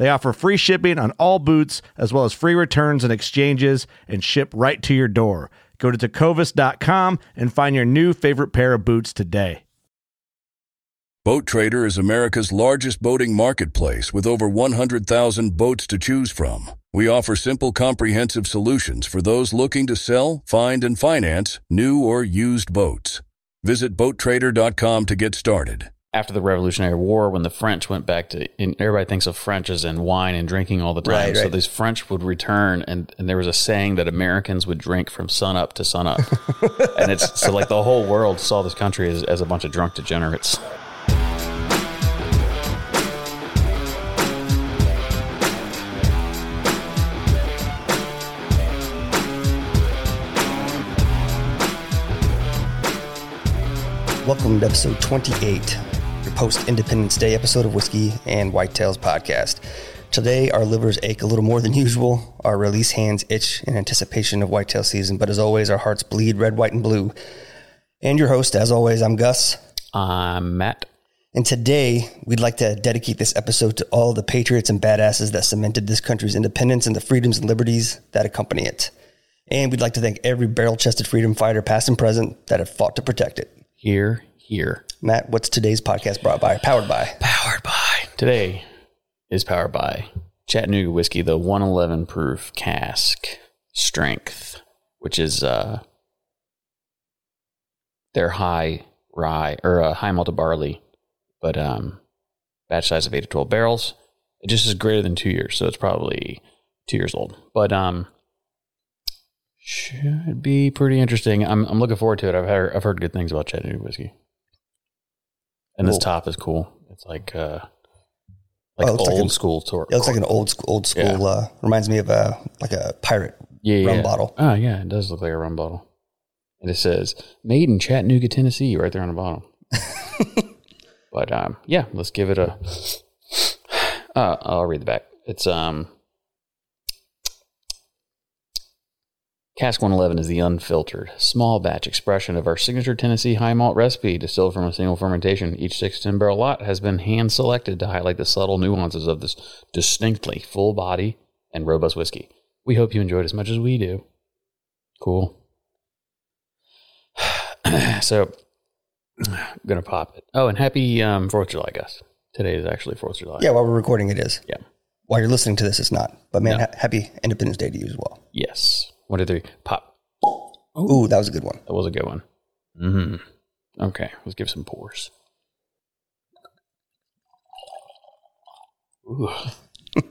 They offer free shipping on all boots, as well as free returns and exchanges, and ship right to your door. Go to tecovas.com and find your new favorite pair of boots today. Boat Trader is America's largest boating marketplace with over 100,000 boats to choose from. We offer simple, comprehensive solutions for those looking to sell, find, and finance new or used boats. Visit BoatTrader.com to get started. After the Revolutionary War, when the French went back to, and everybody thinks of French as in wine and drinking all the time. Right, So right. these French would return, and, and there was a saying that Americans would drink from sun up to sun up. and it's so like the whole world saw this country as, as a bunch of drunk degenerates. Welcome to episode 28, your post Independence Day episode of Whiskey and Whitetails podcast. Today, our livers ache a little more than usual. Our release hands itch in anticipation of whitetail season, but as always, our hearts bleed red, white, and blue. And your host, as always, I'm Gus. I'm Matt. And today, we'd like to dedicate this episode to all the patriots and badasses that cemented this country's independence and the freedoms and liberties that accompany it. And we'd like to thank every barrel chested freedom fighter, past and present, that have fought to protect it. Here, here. Matt, what's today's podcast brought by? Powered by? Powered by. Today is powered by Chattanooga Whiskey, the 111 proof cask strength, which is uh, their high rye or uh, high malted barley, but um, batch size of 8 to 12 barrels. It just is greater than two years, so it's probably two years old. But um, should be pretty interesting. I'm, I'm looking forward to it. I've heard, I've heard good things about Chattanooga Whiskey. And this Cool. top is cool. It's like uh, like Oh, it looks old like an- school tour. It looks like an old school, old school. Yeah. Uh, reminds me of a like a pirate yeah, rum yeah. bottle. Oh yeah, it does look like a rum bottle. And it says "Made in Chattanooga, Tennessee" right there on the bottom. but um, yeah, let's give it a. Uh, I'll read the back. It's um. Cask 111 is the unfiltered, small batch expression of our signature Tennessee high malt recipe distilled from a single fermentation. Each 6 10 barrel lot has been hand selected to highlight the subtle nuances of this distinctly full body and robust whiskey. We hope you enjoyed as much as we do. Cool. so, I'm going to pop it. Oh, and happy um, 4th of July, guys. Today is actually 4th of July. Yeah, while we're recording, it is. Yeah. While you're listening to this, it's not. But man, No. ha- happy Independence Day to you as well. Yes. One, two, three. Pop. Ooh, that was a good one. That was a good one. Mm-hmm. Okay, let's give some pours. Ooh.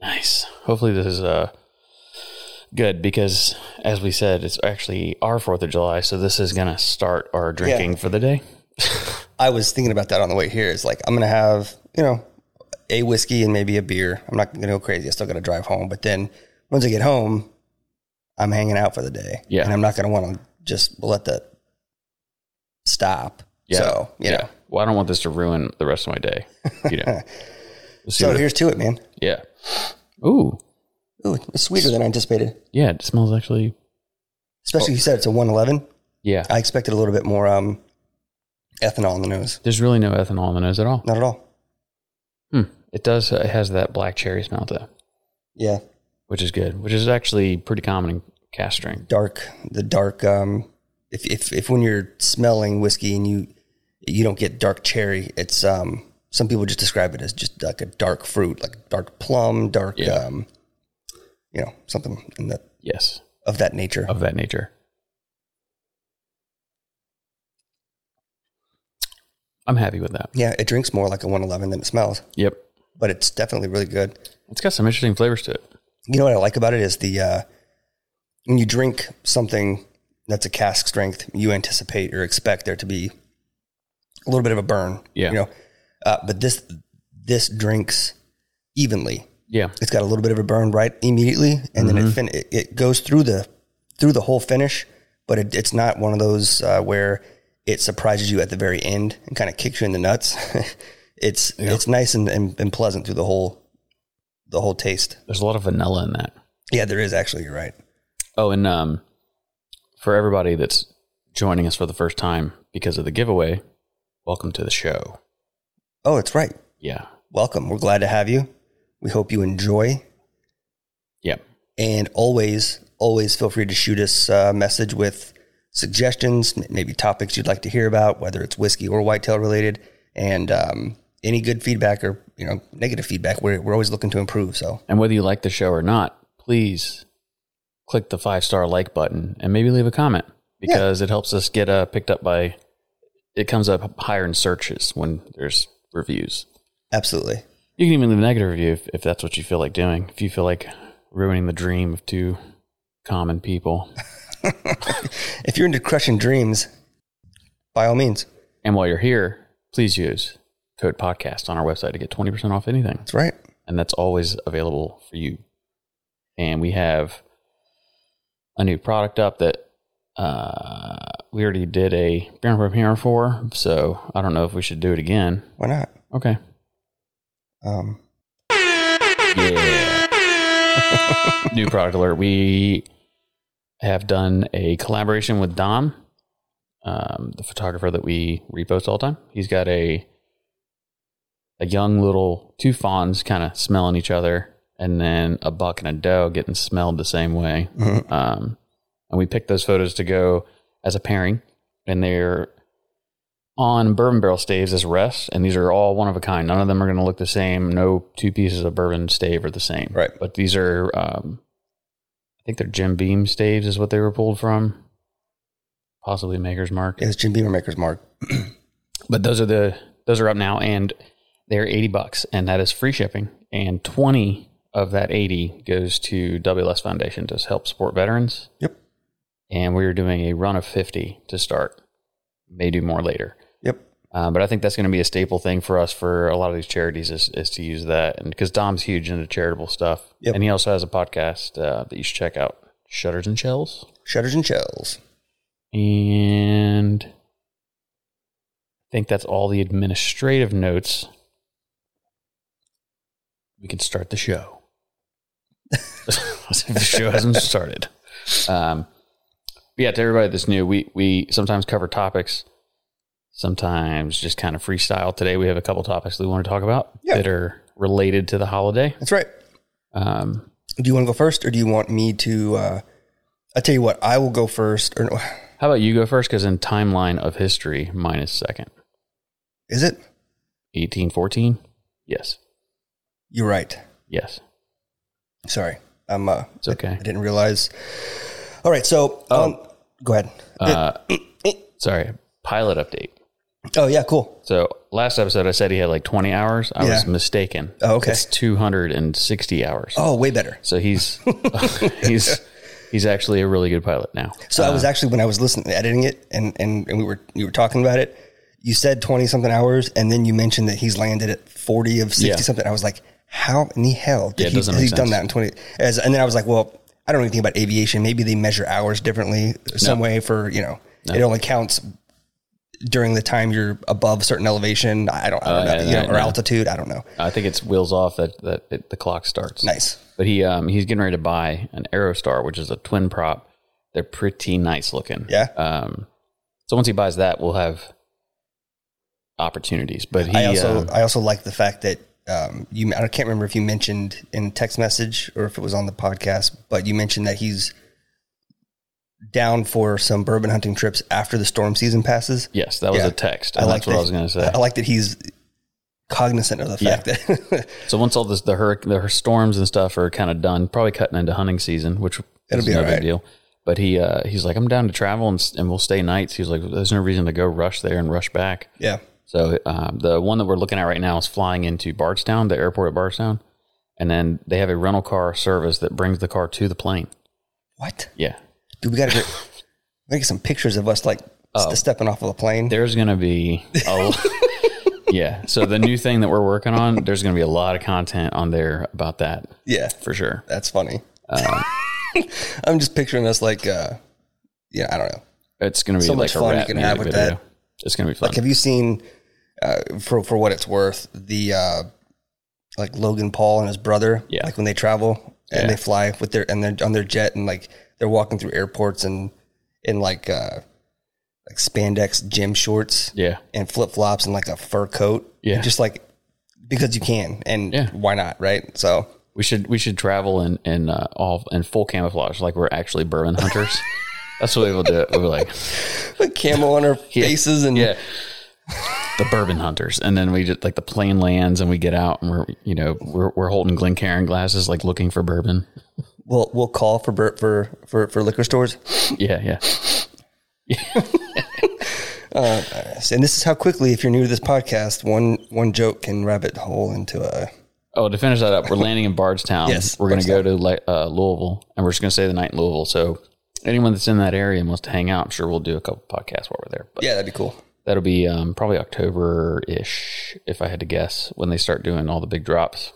nice. Hopefully this is uh good because as we said, it's actually our Fourth of July, so this is gonna start our drinking for the day. I was thinking about that on the way here. It's like I'm gonna have you know a whiskey and maybe a beer. I'm not gonna go crazy. I still got to drive home. But then once I get home, I'm hanging out for the day. Yeah. and I'm not gonna want to just let that stop. So you know. Well, I don't want this to ruin the rest of my day. You know. So here's to it, man. yeah. Ooh. Ooh, it's sweeter than I anticipated. Yeah, it smells actually. Especially you said it's a 111. Yeah. I expected a little bit more um, ethanol in the nose. There's really no ethanol in the nose at all. Not at all. Hmm. It does. It has that black cherry smell though, Yeah, which is good. Which is actually pretty common in cask strength. dark. The dark. Um, if if if when you're smelling whiskey and you you don't get dark cherry, it's um some people just describe it as just like a dark fruit, like dark plum, dark, Yeah. um, you know, something in that Yes, of that nature. of that nature. I'm happy with that. Yeah, it drinks more like a 111 than it smells, Yep. but it's definitely really good. It's got some interesting flavors to it. You know what I like about it is the uh, when you drink something that's a cask strength, you anticipate or expect there to be a little bit of a burn. Yeah. you know, uh, but this this drinks evenly. Yeah. It's got a little bit of a burn right immediately, and then it, fin- it it goes through the through the whole finish, but it, it's not one of those uh, where it surprises you at the very end and kind of kicks you in the nuts. it's it's nice and, and, and pleasant through the whole the whole taste. There's a lot of vanilla in that. Yeah, there is actually. You're right. Oh, and um, for everybody that's joining us for the first time because of the giveaway, welcome to the show. Oh, it's right. Yeah. Welcome. We're glad to have you. We hope you enjoy. Yep. And always, always feel free to shoot us a message with suggestions, maybe topics you'd like to hear about, whether it's whiskey or whitetail related, and um, any good feedback or you know negative feedback. We're we're always looking to improve. So And whether you like the show or not, please click the five star like button and maybe leave a comment because it helps us get uh, picked up by. It comes up higher in searches when there's reviews. absolutely, You can even leave a negative review if, if that's what you feel like doing. If you feel like ruining the dream of two common people. if you're into crushing dreams, by all means, And while you're here, please use code podcast on our website to get 20% off anything. that's right. And that's always available for you. And we have a new product up that uh, we already did a brand premiere for. So I don't know if we should do it again. Why not? Okay. Um, Yeah. new product alert. We have done a collaboration with Dom, um, the photographer that we repost all the time. He's got a a young little two fawns kind of smelling each other, and then a buck and a doe getting smelled the same way. Um, and we picked those photos to go as a pairing, and they're on bourbon barrel staves as rests, and these are all one of a kind. None of them are going to look the same. No two pieces of bourbon stave are the same. Right. But these are, um, I think they're Jim Beam staves, is what they were pulled from. Possibly Maker's Mark. yeah, it's Jim Beam or Maker's Mark. But those are the those are up now, and they're eighty bucks, and that is free shipping. And twenty of that eighty goes to WLS Foundation to help support veterans. Yep. And we are doing a run of fifty to start. May do more later. Um, but I think that's going to be a staple thing for us for a lot of these charities is, is to use that. And because Dom's huge into charitable stuff. Yep. And he also has a podcast uh, that you should check out Shutters and Shells. Shutters and shells. And I think that's all the administrative notes. We can start the show. the show hasn't started. Um, yeah, to everybody that's new, we, we sometimes cover topics, sometimes just kind of freestyle. Today we have a couple topics we want to talk about Yeah. that are related to the holiday. That's right. Um, Do you want to go first, or do you want me to? Uh, I tell you what, I will go first. Or no, how about you go first? Because in timeline of history, mine is second. is it? 1814? Yes. You're right. Yes. Sorry, I'm. Uh, It's okay. I didn't realize. All right, so um, go ahead. Uh, sorry, pilot update. Oh yeah, cool. So last episode, I said he had like 20 hours. I was mistaken. Oh, okay. It's 260 hours. Oh, way better. So he's he's he's actually a really good pilot now. So I Uh. was actually when I was listening, editing it, and and, and we were you were talking about it. You said twenty something hours, and then you mentioned that he's landed at forty of sixty Yeah. something. I was like, how in the hell did Yeah, it he, doesn't has he done sense. that in twenty? As and then I was like, well, I don't know anything about aviation. Maybe they measure hours differently, some way for you know, it only counts during the time you're above certain elevation. I don't, I don't know, yeah, know, yeah, or no. altitude. I don't know. I think it's wheels off that that it, the clock starts. Nice. But he um he's getting ready to buy an Aerostar, which is a twin prop. They're pretty nice looking. Yeah. Um. So once he buys that, we'll have opportunities. But he I also uh, I also like the fact that um, you I can't remember if you mentioned in text message or if it was on the podcast, but you mentioned that he's down for some bourbon hunting trips after the storm season passes. yes, that was Yeah. a text. I like what that, I was going to say. I like that he's cognizant of the fact that So once all this, the hurric- the storms and stuff are kind of done, probably cutting into hunting season, which It'll is be no big deal. But he uh, he's like, I'm down to travel and, and we'll stay nights. He's like, there's no reason to go rush there and rush back. yeah, So um, the one that we're looking at right now is flying into Bardstown, the airport at Bardstown, and then they have a rental car service that brings the car to the plane. what? Yeah, Dude, we gotta get, we gotta get some pictures of us like st- stepping off of a plane. there's gonna be a yeah. So the new thing that we're working on, there's gonna be a lot of content on there about that Yeah, for sure. that's funny. Uh, I'm just picturing us like, uh, yeah, I don't know. It's gonna be So like much a fun you rap can music have with video. that. It's gonna be fun. Like, have you seen, uh, for for what it's worth, the uh, like Logan Paul and his brother, Yeah. like when they travel and Yeah. they fly with their and they're on their jet and like they're walking through airports and in like uh, like spandex gym shorts yeah, and flip flops and like a fur coat, Yeah. And just like because you can and Yeah. why not, right? So we should we should travel in in uh, all in full camouflage, like we're actually bourbon hunters. That's what we will do. We'll be like, like camo on our faces and yeah, the bourbon hunters, and then we just like the plane lands and we get out and we're you know we're we're holding Glencairn glasses, like looking for bourbon. We'll we'll call for for for for liquor stores. Yeah, yeah. And this is how quickly, if you're new to this podcast, one one joke can rabbit hole into a. Oh, to finish that up, we're landing in Bardstown. Yes, we're going to go to uh, Louisville, and we're just going to stay the night in Louisville. So anyone that's in that area and wants to hang out, I'm sure we'll do a couple podcasts while we're there. But Yeah, that'd be cool. that'll be um, probably October ish, if I had to guess, when they start doing all the big drops.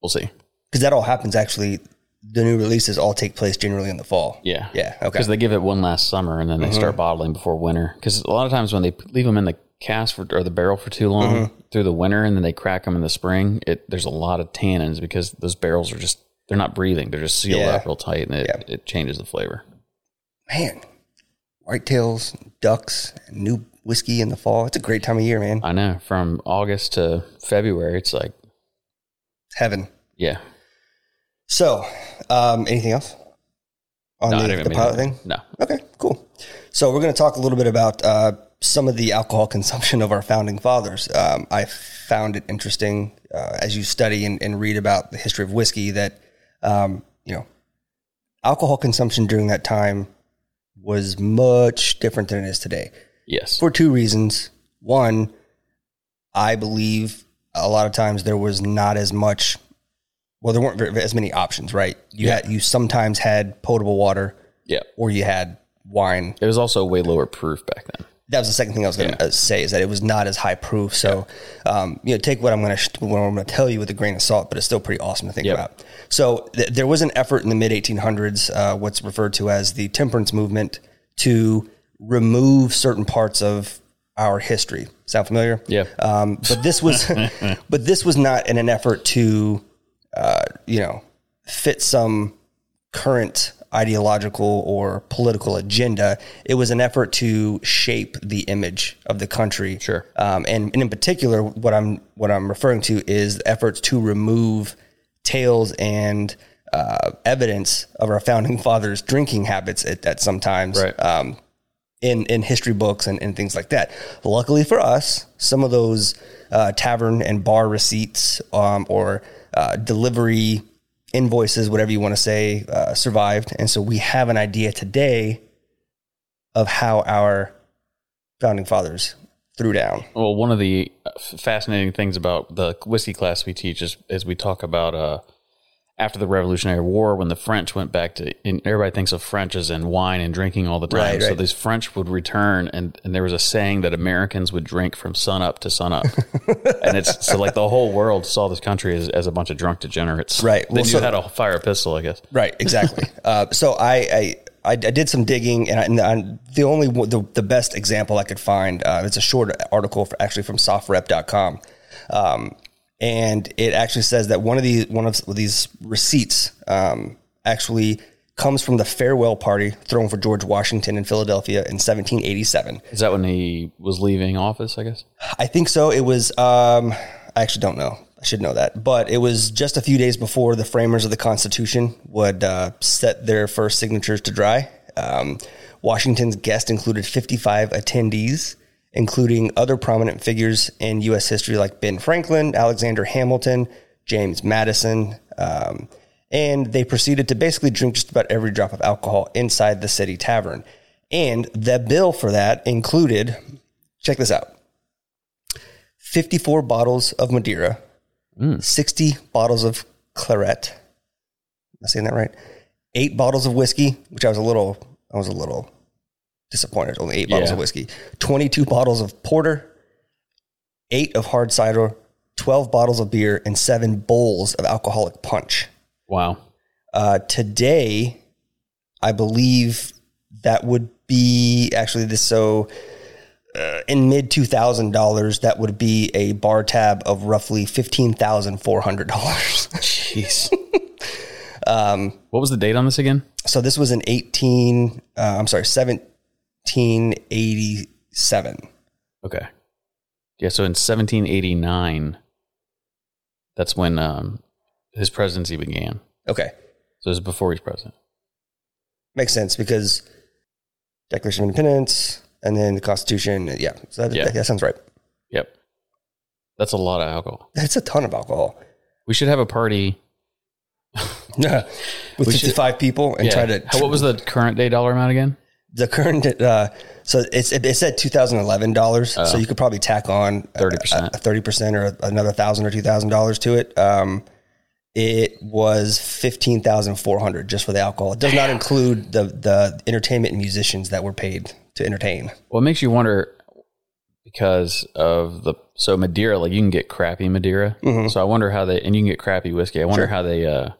We'll see. Because that all happens actually. The new releases all take place generally in the fall. Yeah, Yeah. Okay. Because they give it one last summer and then they mm-hmm. start bottling before winter. Because a lot of times when they leave them in the cask for, or the barrel for too long mm-hmm. through the winter and then they crack them in the spring, it there's a lot of tannins because those barrels are just they're not breathing. They're just sealed Yeah. up real tight and it, Yeah. it changes the flavor. Man, whitetails, ducks, new whiskey in the fall. It's a great time of year, man. I know. From August to February, it's like heaven. yeah. So, um, anything else on No, the, the pilot thing? No. Okay, cool. So we're going to talk a little bit about uh, some of the alcohol consumption of our founding fathers. Um, I found it interesting uh, as you study and, and read about the history of whiskey that um, you know alcohol consumption during that time was much different than it is today Yes. for two reasons. One, I believe a lot of times there was not as much. Well, there weren't very, as many options, right? You Yeah. had you sometimes had potable water, yeah. or you had wine. It was also way lower proof back then. That was the second thing I was going to say is that it was not as high proof. So, um, you know, take what I'm going to what I'm going to tell you with a grain of salt, but it's still pretty awesome to think Yep. about. So, th- there was an effort in the mid 1800s, uh, what's referred to as the temperance movement, to remove certain parts of our history. Sound familiar? Yeah. Um, but this was, but this was not in an effort to, uh, you know, fit some current ideological or political agenda. It was an effort to shape the image of the country. Sure. Um, and, and in particular, what I'm what I'm referring to is efforts to remove tales and uh, evidence of our founding fathers' drinking habits at, at sometimes Right. um, in in history books and, and things like that. Luckily for us, some of those uh, tavern and bar receipts um, or uh, delivery invoices, whatever you want to say, uh, survived, and so we have an idea today of how our founding fathers threw down. Well, one of the uh, fascinating things about the whiskey class we teach is, is we talk about uh, after the Revolutionary War when the French went back to, and everybody thinks of French as in wine and drinking all the time. Right, So these French would return, and, and there was a saying that Americans would drink from sun up to sun up, and it's so like the whole world saw this country as, as a bunch of drunk degenerates. Right. Then Well, you so- had to fire a pistol, I guess. Right, exactly. uh, so I, I I I did some digging, and, I, and I, the only the, the best example I could find uh, it's a short article for, actually from SOFREP.com, um, and it actually says that one of these one of these receipts um, actually comes from the farewell party thrown for George Washington in Philadelphia in 1787. Is that when he was leaving office? I guess. I think so. It was. Um, I actually don't know. I should know that, but it was just a few days before the framers of the Constitution would uh, set their first signatures to dry. Um, Washington's guest included 55 attendees, including other prominent figures in U.S. history like Ben Franklin, Alexander Hamilton, James Madison. Um, and they proceeded to basically drink just about every drop of alcohol inside the city tavern. And the bill for that included, check this out 54 bottles of Madeira, 60 bottles of claret. Am I saying that right? Eight bottles of whiskey, which I was a little, I was a little disappointed. Only eight bottles yeah. of whiskey, 22 bottles of porter, eight of hard cider, 12 bottles of beer, and seven bowls of alcoholic punch. Wow. Uh, today, I believe that would be actually this. So, uh, in mid two thousand dollars, that would be a bar tab of roughly fifteen thousand four hundred dollars. Jeez. um, what was the date on this again? So this was in eighteen. Uh, I'm sorry, seven, 1787. Okay. Yeah, so in 1789, that's when um, his presidency began. Okay. So it was before he's president. Makes sense because Declaration of Independence and then the Constitution. Yeah, so that, yeah. that sounds right. Yep. That's a lot of alcohol. That's a ton of alcohol. We should have a party with we 55 should, people and yeah. try to. What was the current day dollar amount again? The current uh so it's it, it said 2011 dollars so you could probably tack on 30%. 30% or another thousand or two thousand dollars to it um it was 15,400 just for the alcohol. It does not include the the entertainment and musicians that were paid to entertain. Well, it makes you wonder because of the so Madeira, like you can get crappy Madeira. So I wonder how they and you can get crappy whiskey. I wonder Mm-hmm. Sure. how they. uh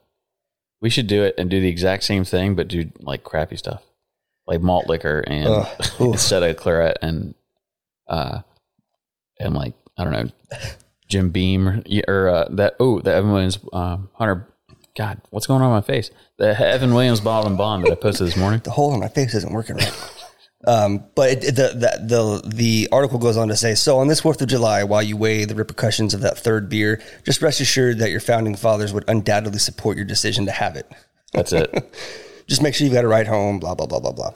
We should do it and do the exact same thing, but do like crappy stuff, like malt liquor and oof. instead of claret and uh and like I don't know Jim Beam or, or uh, that oh the Evan Williams um, Hunter. God, what's going on in my face? The Evan Williams bottled in bond that I posted this morning. The hole in my face isn't working right. Um, but it, the, the the the article goes on to say, so on this Fourth of July, while you weigh the repercussions of that third beer, just rest assured that your founding fathers would undoubtedly support your decision to have it. That's it. Just make sure you've got a ride home. Blah blah blah blah blah.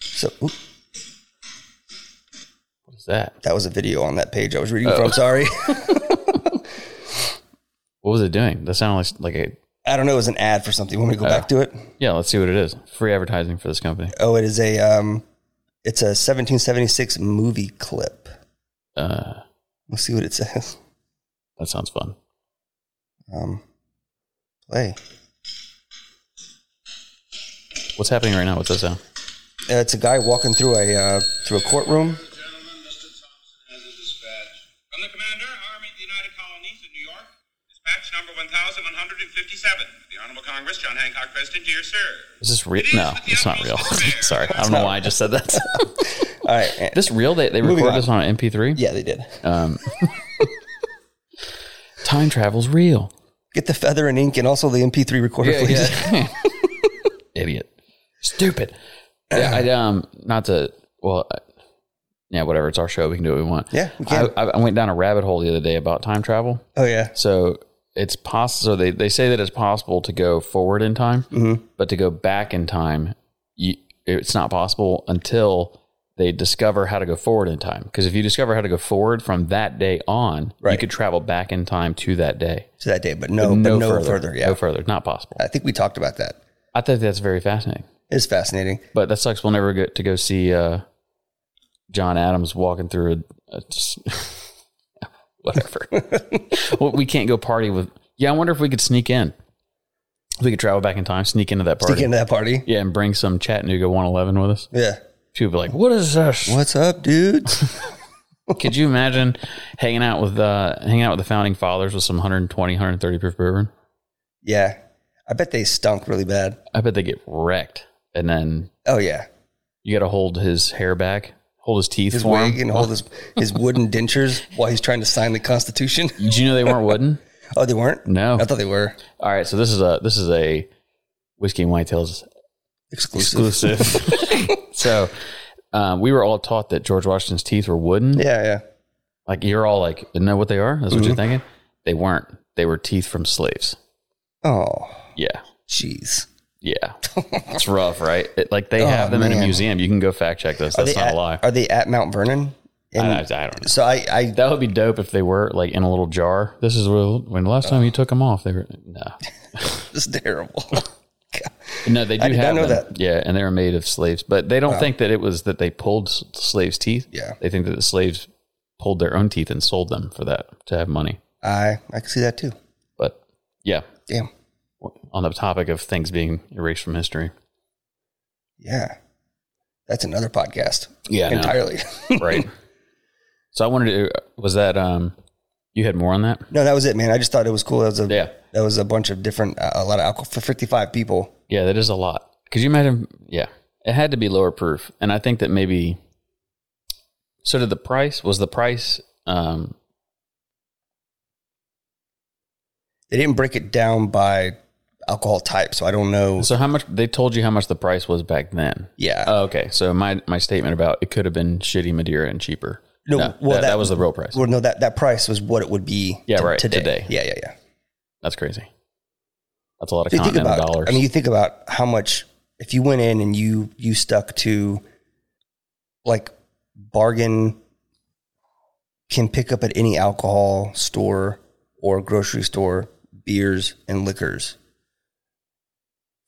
So oop, What's that? that was a video on that page I was reading Oh. from. Sorry, What was it doing? That sounded like, like a I don't know. It was an ad for something. Want me to go back to it? yeah. Let's see what it is. Free advertising for this company. Oh, it is a um, it's a 1776 movie clip. Uh, Let's see what it says. that sounds fun. Um, play. What's happening right now? What's that sound? Uh, it's a guy walking through a uh, through a courtroom. Gentlemen, Mr. Thomson has a dispatch. From the Commander, Army of the United Colonies in New York. Dispatch number 1157. The Honorable Congress, John Hancock, President, dear sir. Is this real? No, it's not real. Sorry, I don't know why I just said that. All right. this real? They they Moving recorded on. this on an MP3. Yeah, they did. Um, time travel's real. Get the feather and ink and also the MP3 recorder, please. Stupid. Yeah, I um not to well yeah, whatever. It's our show. We can do what we want. Yeah, we can. I, I went down a rabbit hole the other day about time travel. Oh yeah. So it's possible. So they, they say that it's possible to go forward in time, Mm-hmm. but to go back in time, you, it's not possible until they discover how to go forward in time. Because if you discover how to go forward from that day on, you could travel back in time to that day. To that day, but no, but no, further. Yeah, no further. Not possible. I think we talked about that. I think that's very fascinating. It's fascinating. But that sucks. We'll never get to go see uh, John Adams walking through a, a just, whatever. well, we can't go party with. Yeah, I wonder if we could sneak in. If we could travel back in time, sneak into that party. Sneak into that party. yeah, and bring some Chattanooga 111 with us. Yeah. She would be like, "What is this?" What's up, dudes? Could you imagine hanging out with uh, hanging out with the founding fathers with some 120, 130 proof bourbon? yeah. I bet they stunk really bad. I bet they get wrecked, and then Oh yeah. you got to hold his hair back, hold his teeth His wig him. and hold his his wooden dentures while he's trying to sign the Constitution. Did you know they weren't wooden? Oh, they weren't. No. I thought they were All right, so this is a this is a whiskey and White whitetails exclusive. exclusive. so um, we were all taught that George Washington's teeth were wooden. Yeah, yeah. Like you're all like, isn't that what they are? That's what Mm-hmm. you're thinking. They weren't. They were teeth from slaves. Oh, Yeah, jeez. Yeah. it's rough, right? It, like they Oh, have them in a museum. You can go fact check this. That's not at, a lie. Are they at Mount Vernon And I, I, don't know. so I, I That would be dope if they were like in a little jar. This is when, when the last time you took them off. They were no, it's terrible. no. They do I have know them. that. Yeah, and they were made of slaves, but they don't think that it was that they pulled slaves' teeth. Yeah. they think that the slaves pulled their own teeth and sold them for that to have money. I I can see that too. But yeah, Damn. On the topic of things being erased from history. Yeah. That's another podcast. Yeah. Entirely. right. So I wanted to. Was that um? You had more on that? no, that was it, man. I just thought it was cool. That was a Yeah. that was a bunch of different uh, a lot of alcohol for 55 people. Yeah, that is a lot. Could you imagine? yeah, it had to be lower proof, and I think that maybe. So did the price? Was the price? Um, They didn't break it down by alcohol type, so I don't know. so how much? They told you how much the price was back then. Yeah. Oh, okay. So my my statement about it could have been shitty Madeira and cheaper. No, No, well, that, that was the real price. well, no, that that price was what it would be. Yeah, t- right, Today. today. Yeah, yeah, yeah. That's crazy. That's a lot of you think continental about. dollars. I mean, you think about how much if you went in and you you stuck to like bargain can pick up at any alcohol store or grocery store beers and liquors.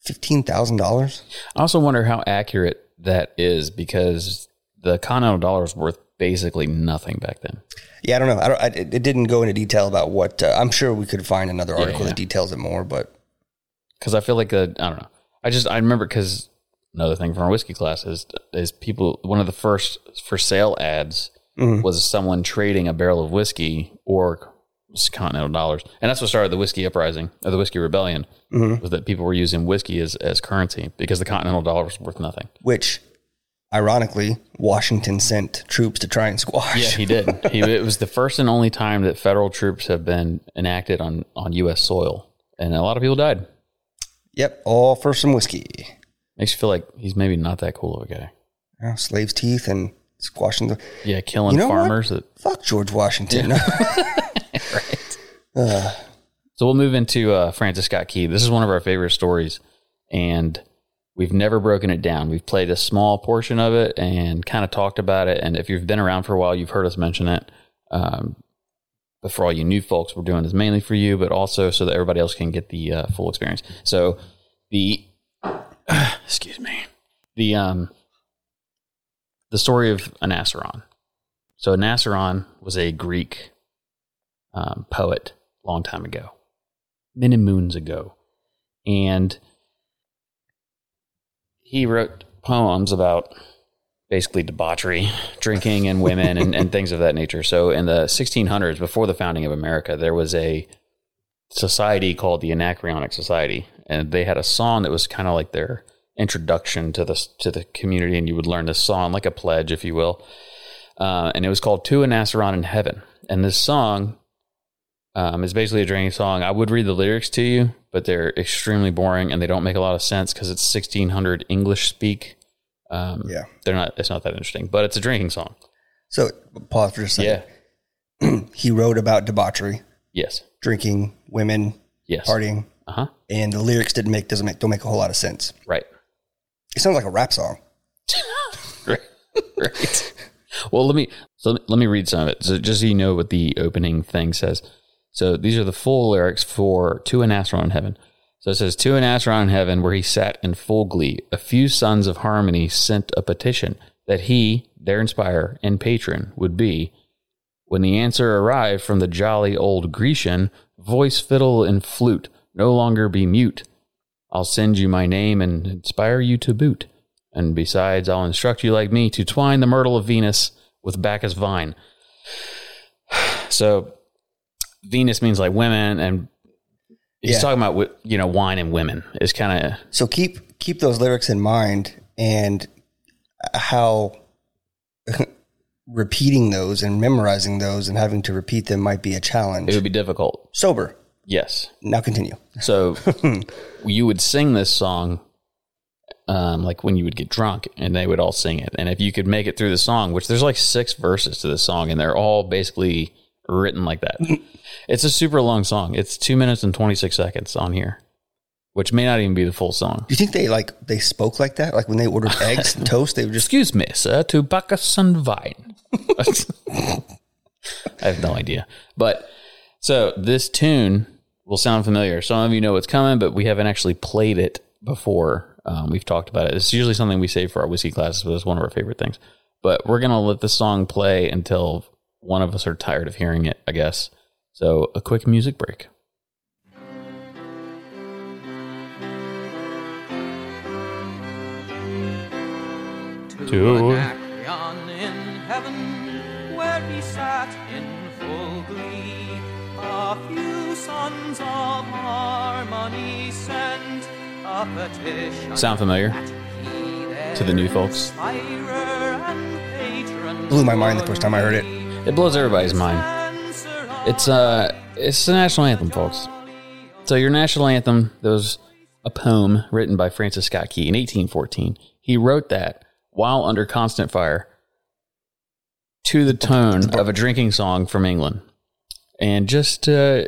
Fifteen thousand dollars. I also wonder how accurate that is because the continental dollar was worth basically nothing back then. Yeah, I don't know. I don't. I, it didn't go into detail about what. Uh, I'm sure we could find another article yeah. that details it more, but because I feel like a, I don't know. I just I remember because another thing from our whiskey class is is people one of the first for sale ads Mhm. was someone trading a barrel of whiskey or continental dollars, and that's what started the whiskey uprising or the whiskey rebellion Mhm. was that people were using whiskey as as currency because the continental dollar was worth nothing. which, ironically, Washington sent troops to try and squash. Yeah, he did. he it was the first and only time that federal troops have been enacted on on U.S. soil, and a lot of people died. Yep, all for some whiskey. Makes you feel like he's maybe not that cool of a guy. Yeah, slaves' teeth and squashing the. Yeah, killing You know farmers. That, Fuck George Washington. Uh, So we'll move into uh, Francis Scott Key. This is one of our favorite stories, and we've never broken it down. We've played a small portion of it and kind of talked about it. And if you've been around for a while, you've heard us mention it. Um, but for all you new folks, we're doing this mainly for you, but also so that everybody else can get the uh, full experience. So the excuse me, the um, the story of Anacreon. So Anacreon was a Greek um, poet long time ago, many moons ago, and he wrote poems about basically debauchery, drinking, and women, and, and things of that nature. So in the 1600s, before the founding of America, there was a society called the Anacreontic Society, and they had a song that was kind of like their introduction to the to the community, and you would learn this song like a pledge, if you will. Uh, and it was called "To Anacreon in Heaven." And this song um, is basically a drinking song. I would read the lyrics to you, but they're extremely boring and they don't make a lot of sense because it's 1600 English speak. Um, Yeah. they're not. It's not that interesting, but it's a drinking song. so pause for just a Yeah. second. he wrote about debauchery, Yes. drinking, women, Yes. partying, Uh huh. and the lyrics didn't make doesn't make don't make a whole lot of sense. Right. It sounds like a rap song. right. right. Well, let me so let me read some of it. So just so you know what the opening thing says. So these are the full lyrics for "To Anacreon in Heaven." So it says, "To Anacreon in Heaven, where he sat in full glee, a few sons of harmony sent a petition that he, their inspirer and patron, would be." When the answer arrived from the jolly old Grecian, voice, fiddle, and flute no longer be mute. I'll send you my name and inspire you to boot. And besides, I'll instruct you like me to twine the myrtle of Venus with Bacchus vine. So, Venus means like women, and he's Yeah. talking about you know wine and women is kind of So keep keep those lyrics in mind and how repeating those and memorizing those and having to repeat them might be a challenge. it would be difficult. Sober. Yes. Now continue. So you would sing this song um, like when you would get drunk and they would all sing it. And if you could make it through the song, which there's like six verses to the song and they're all basically written like that. it's a super long song. It's two minutes and 26 seconds on here, which may not even be the full song. Do you think they like they spoke like that? Like when they ordered eggs and toast, they would just Excuse me, sir, to Bacchus and wine. I have no idea. But so this tune will sound familiar. Some of you know what's coming, but we haven't actually played it before. Um, we've talked about it. It's usually something we save for our whiskey classes, but it's one of our favorite things. But we're going to let the song play until one of us are tired of hearing it, I guess. So a quick music break. To Anacreon in heaven, where he sat in full glee. A few sons of harmony sent a petition. sound familiar? To the new folks? inspirer and patron blew my mind the first time I heard it. It blows everybody's mind. It's uh it's the national anthem, folks. So your national anthem, there was a poem written by Francis Scott Key in 1814. He wrote that while under constant fire to the tone of a drinking song from England. And just uh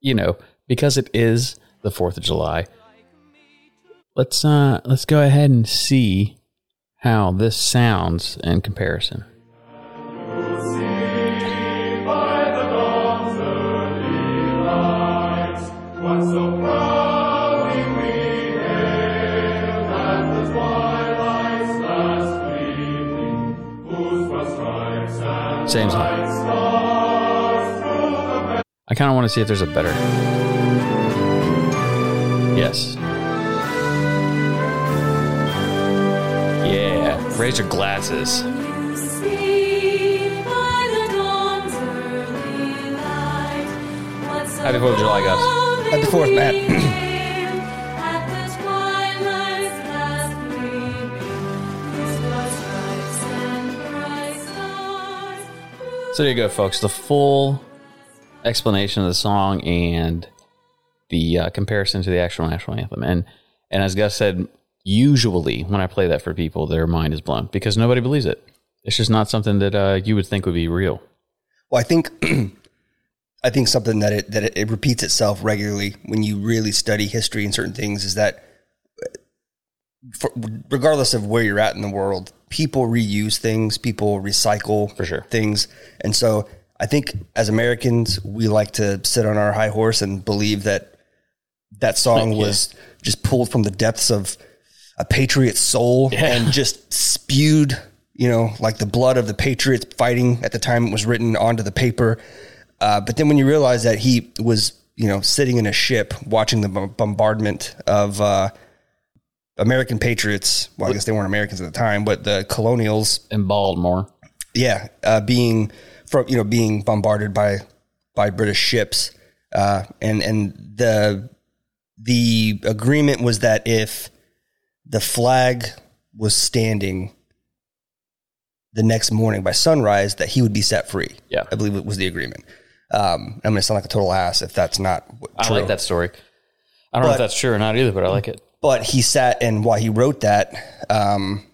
you know, because it is the 4th of July, let's uh let's go ahead and see how this sounds in comparison. Same song. I kind of want to see if there's a better. Yes. Yeah. Raise your glasses. Happy Fourth of July, guys. Happy Fourth, Matt. So there you go, folks. The full explanation of the song and the uh, comparison to the actual national anthem. And and as Gus said, usually when I play that for people, their mind is blown because nobody believes it. It's just not something that uh, you would think would be real. Well, I think I think something that it that it, it repeats itself regularly when you really study history and certain things is that for, regardless of where you're at in the world, people reuse things, people recycle For sure. things, and so I think as Americans we like to sit on our high horse and believe that that song Yeah. was just pulled from the depths of a patriot soul and just spewed, you know, like the blood of the patriots fighting at the time it was written onto the paper. Uh, but then when you realize that he was, you know, sitting in a ship watching the bombardment of uh, American patriots, well, I guess they weren't Americans at the time, but the colonials In Baltimore. yeah, uh, being from you know being bombarded by by British ships, uh, and and the the agreement was that if the flag was standing the next morning by sunrise, that he would be set free. Yeah. I believe it was the agreement. Um, I'm going to sound like a total ass if that's not w- I true. like that story. I don't know if that's true or not either, but I like it. But he sat and while he wrote that um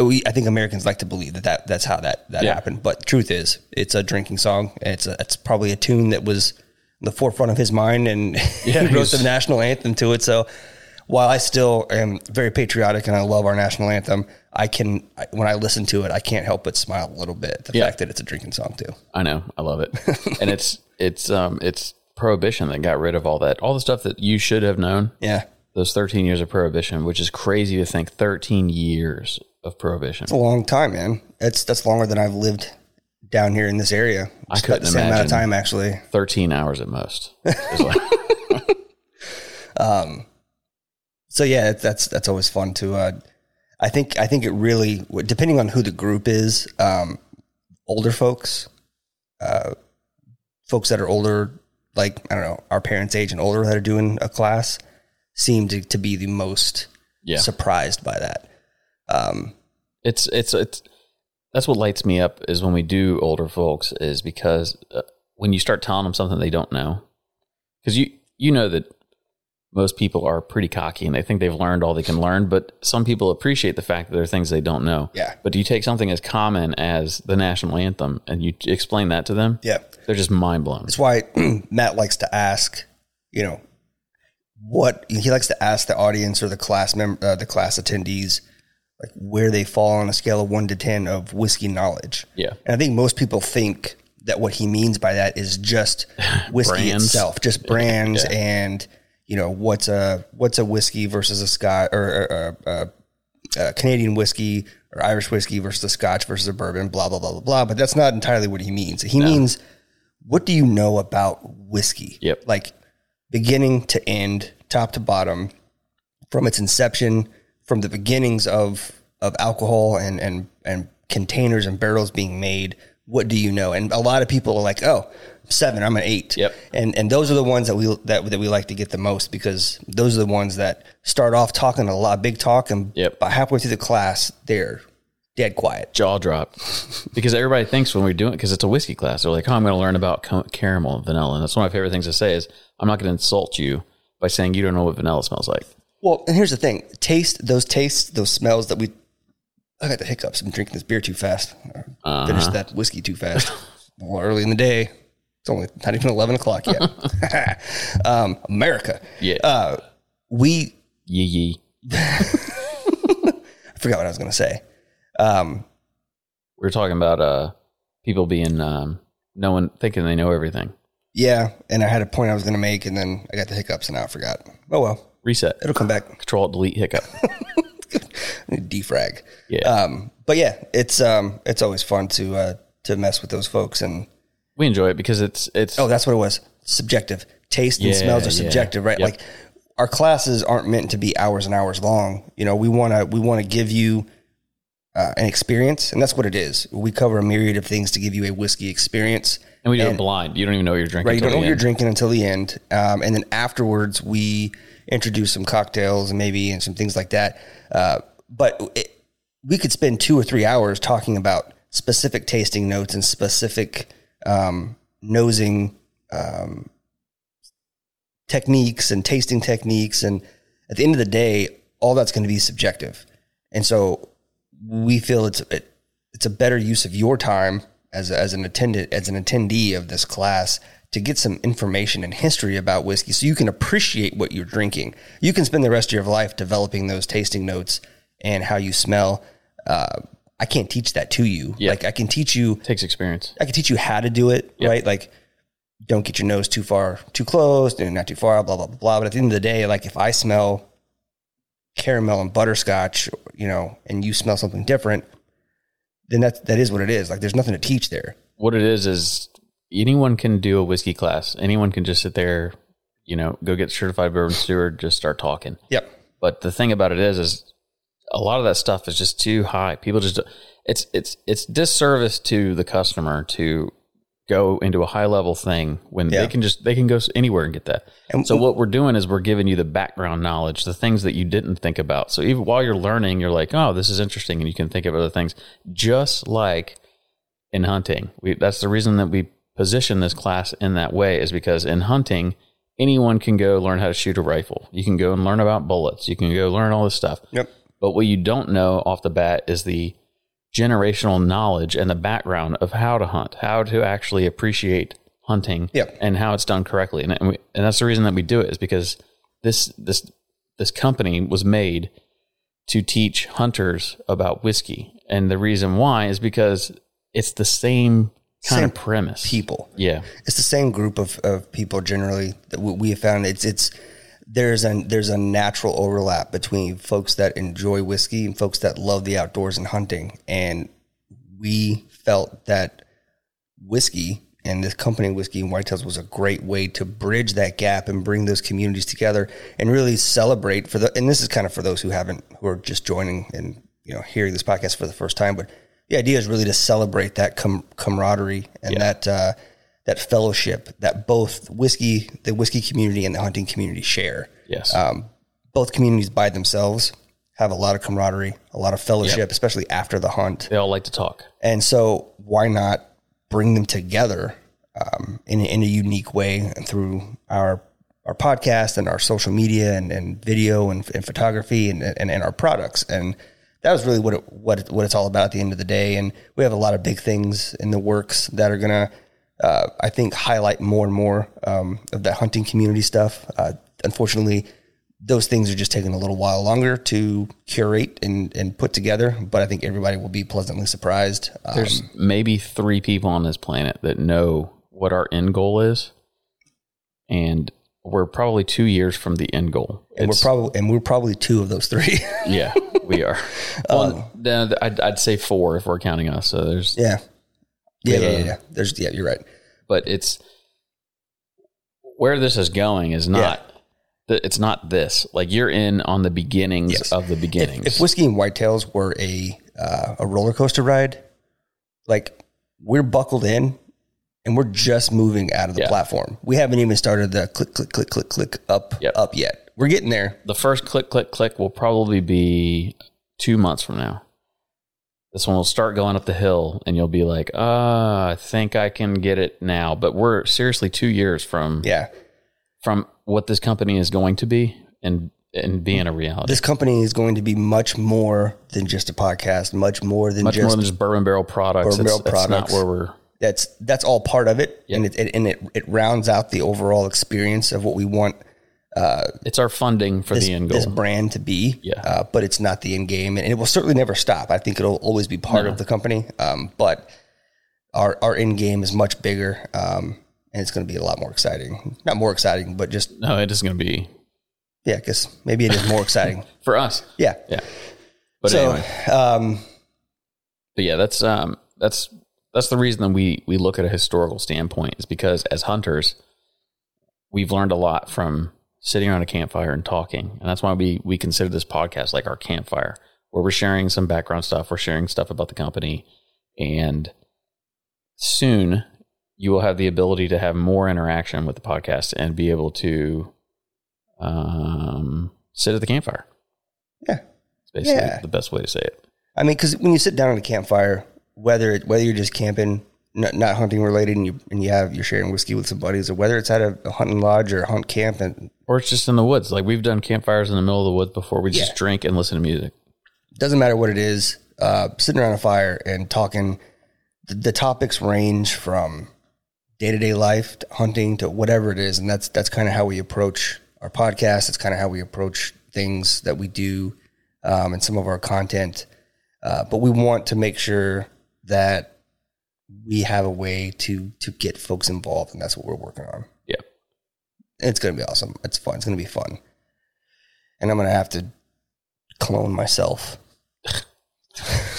we I think Americans like to believe that, that that's how that that Yeah. happened but truth is it's a drinking song it's a, it's probably a tune that was in the forefront of his mind and Yeah, he wrote the national anthem to it so while I still am very patriotic and I love our national anthem I can when I listen to it I can't help but smile a little bit at the Yeah. fact that it's a drinking song too I know. I love it. and it's it's um it's prohibition that got rid of all that. All the stuff that you should have known. yeah Those 13 years of prohibition, which is crazy to think 13 years of prohibition. It's a long time, man. It's that's longer than I've lived down here in this area. I couldn't the same amount of time, actually. 13 hours at most. Like- So yeah, it- that's that's always fun to. Uh, I think I think it really depending on who the group is. Um, older folks, uh, folks that are older, like I don't know, our parents' age and older that are doing a class, seem to, to be the most yeah. surprised by that. Um, it's it's it's that's what lights me up is when we do older folks is because uh, when you start telling them something they don't know because you you know that most people are pretty cocky and they think they've learned all they can learn but some people appreciate the fact that there are things they don't know Yeah. but do you take something as common as the national anthem and you explain that to them yeah, they're just mind blown That's why Matt likes to ask, you know, what he likes to ask the audience or the class mem- uh, the class attendees like where they fall on a scale of one to ten of whiskey knowledge. Yeah. and I think most people think that what he means by that is just whiskey itself, just brands and you know what's a what's a whiskey versus a Scotch or, or, or uh, Canadian whiskey or Irish whiskey versus a Scotch versus a bourbon, blah blah blah blah blah. But that's not entirely what he means. He means what do you know about whiskey? Yep. Like beginning to end, top to bottom, from its inception, from the beginnings of of alcohol and and and containers and barrels being made. What do you know? And a lot of people are like, "Oh, seven. I'm an eight. Yep. And and those are the ones that we that that we like to get the most because those are the ones that start off talking a lot big talk and Yep. by halfway through the class they're dead quiet. Jaw drop. because everybody thinks when we're doing it, because it's a whiskey class, they're like, oh, I'm going to learn about ca- caramel and vanilla. And that's one of my favorite things to say is, I'm not going to insult you by saying you don't know what vanilla smells like. Well, and here's the thing: taste those tastes, those smells that we. I got the hiccups. I'm drinking this beer too fast. I Finished that whiskey too fast. well, early in the day. It's only not even eleven o'clock yet. um, America. Yeah. Uh, we. Yee yee. I forgot what I was going to say. Um, we are talking about uh, people being, um, one thinking they know everything. yeah, and I had a point I was going to make, and then I got the hiccups, and now I forgot. Oh well, Reset. it'll come back. Control, delete, hiccup. Defrag. Yeah. Um, but yeah, it's um, it's always fun to uh, to mess with those folks and we enjoy it because it's, it's, Oh, that's what it was. Subjective. Taste and Yeah, smells are yeah. subjective, right? Yep. Like our classes aren't meant to be hours and hours long. You know, we want to we want to give you uh, an experience, and that's what it is. We cover a myriad of things to give you a whiskey experience. and we do it blind. You don't even know what you're drinking. Right, you don't know what you're drinking until the end, um, and then afterwards we introduce some cocktails and maybe and some things like that. Uh, but it, we could spend two or three hours talking about specific tasting notes and specific um, nosing um, techniques and tasting techniques, and at the end of the day, all that's going to be subjective. And so we feel it's it, it's a better use of your time as as an attendant as an attendee of this class to get some information and history about whiskey so you can appreciate what you're drinking. You can spend the rest of your life developing those tasting notes and how you smell. Uh, I can't teach that to you. Yeah. Like I can teach you takes experience. I can teach you how to do it, right? Like, don't get your nose too far, too close, and not too far, blah, blah, blah, blah. But at the end of the day, like, if I smell caramel and butterscotch, you know, and you smell something different, then that, that is what it is. Like, there's nothing to teach there. What it is is anyone can do a whiskey class. Anyone can just sit there, you know, go get certified bourbon steward, just start talking. Yep. But the thing about it is, is a lot of that stuff is just too high. People just it's it's it's disservice to the customer to go into a high level thing when Yeah. they can just they can go anywhere and get that. And- so what we're doing is we're giving you the background knowledge, the things that you didn't think about. So even while you're learning, you're like, oh, this is interesting, and you can think of other things. Just like in hunting, we, that's the reason that we position this class in that way is because in hunting, anyone can go learn how to shoot a rifle. You can go and learn about bullets. You can go learn all this stuff. Yep. But what you don't know off the bat is the generational knowledge and the background of how to hunt, how to actually appreciate hunting, Yep. and how it's done correctly. And, and, we, and that's the reason that we do it is because this this this company was made to teach hunters about whiskey, and the reason why is because it's the same kind Same of premise. People. yeah, It's the same group of, of people generally that we- we have found. It's, it's, there's a, there's a natural overlap between folks that enjoy whiskey and folks that love the outdoors and hunting. And we felt that whiskey and this company whiskey and whitetails was a great way to bridge that gap and bring those communities together and really celebrate for the and this is kind of for those who haven't who are just joining and you know hearing this podcast for the first time but the idea is really to celebrate that com- camaraderie and that uh, that fellowship that both whiskey the whiskey community and the hunting community share yes, um, both communities by themselves have a lot of camaraderie a lot of fellowship especially after the hunt they all like to talk. and so, why not bring them together um, in, in a unique way and through our our podcast and our social media and, and video and, and photography and, and, and our products? And that was really what it, what it, what it's all about at the end of the day. And we have a lot of big things in the works that are gonna, uh, I think, highlight more and more um, of that hunting community stuff. Uh, unfortunately, those things are just taking a little while longer to curate and, and put together. But I think everybody will be pleasantly surprised. Um, There's maybe three people on this planet that know what our end goal is, and we're probably two years from the end goal. and we're probably and we're probably two of those three. yeah, we are. Well, then I'd, I'd say four if we're counting us. So there's, yeah. Yeah, yeah, yeah, yeah. There's yeah, you're right. but it's where this is going is not. th- It's not this. Like you're in on the beginnings Yes. of the beginnings. If whiskey and whitetails were a uh, a roller coaster ride, like we're buckled in and we're just moving out of the Yeah. platform. We haven't even started the click, click, click, click, click up Yep. up yet. We're getting there. the first click, click, click will probably be two months from now. This one will start going up the hill, and you'll be like, "Ah, I think I can get it now." But we're seriously two years from Yeah. from what this company is going to be and and being a reality. This company is going to be much more than just a podcast, much more than Much just more than just bourbon barrel products. Bourbon That's, barrel that's not products. where we're. that's that's all part of it, and it, it and it it rounds out the overall experience of what we want It's our funding for this, the end goal. this brand to be. Yeah. Uh, but it's not the end game, and it will certainly never stop. I think it'll always be part No. of the company. Um, but our our end game is much bigger, um, and it's going to be a lot more exciting. Not more exciting, but just no, it is going to be yeah, because maybe it is more exciting. for us. Yeah. Yeah. But so, anyway, um, but yeah, that's um that's that's the reason that we we look at a historical standpoint is because as hunters, we've learned a lot from sitting around a campfire and talking, and that's why we we consider this podcast like our campfire, where we're sharing some background stuff, we're sharing stuff about the company, and soon you will have the ability to have more interaction with the podcast and be able to um sit at the campfire. Yeah. It's basically Yeah. the best way to say it. I mean, because when you sit down at a campfire, whether it, whether you're just camping, not, not hunting related, and you and you have you're sharing whiskey with some buddies, or whether it's at a, a hunting lodge or a hunt camp, and Or it's just in the woods. Like we've done campfires in the middle of the woods before. We just Yeah. drink and listen to music. doesn't matter what it is, uh, sitting around a fire and talking. The, the topics range from day to day life to hunting to whatever it is, and that's that's kind of how we approach our podcast. It's kind of how we approach things that we do um, and some of our content. Uh, but we want to make sure that we have a way to to get folks involved, and that's what we're working on. Yeah. It's going to be awesome. It's fun. It's going to be fun. And I'm going to have to clone myself.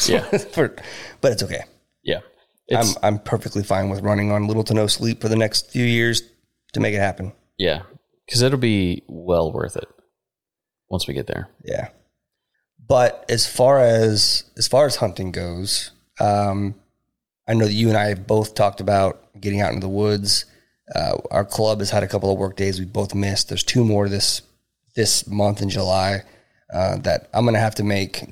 Yeah. For, but it's okay. Yeah. It's, I'm I'm perfectly fine with running on little to no sleep for the next few years to make it happen. yeah. Because it'll be well worth it once we get there. Yeah. But as far as as far as hunting goes, um, I know that you and I have both talked about getting out into the woods. Uh, our club has had a couple of work days we both missed. There's two more this this month in July uh, that I'm going to have to make.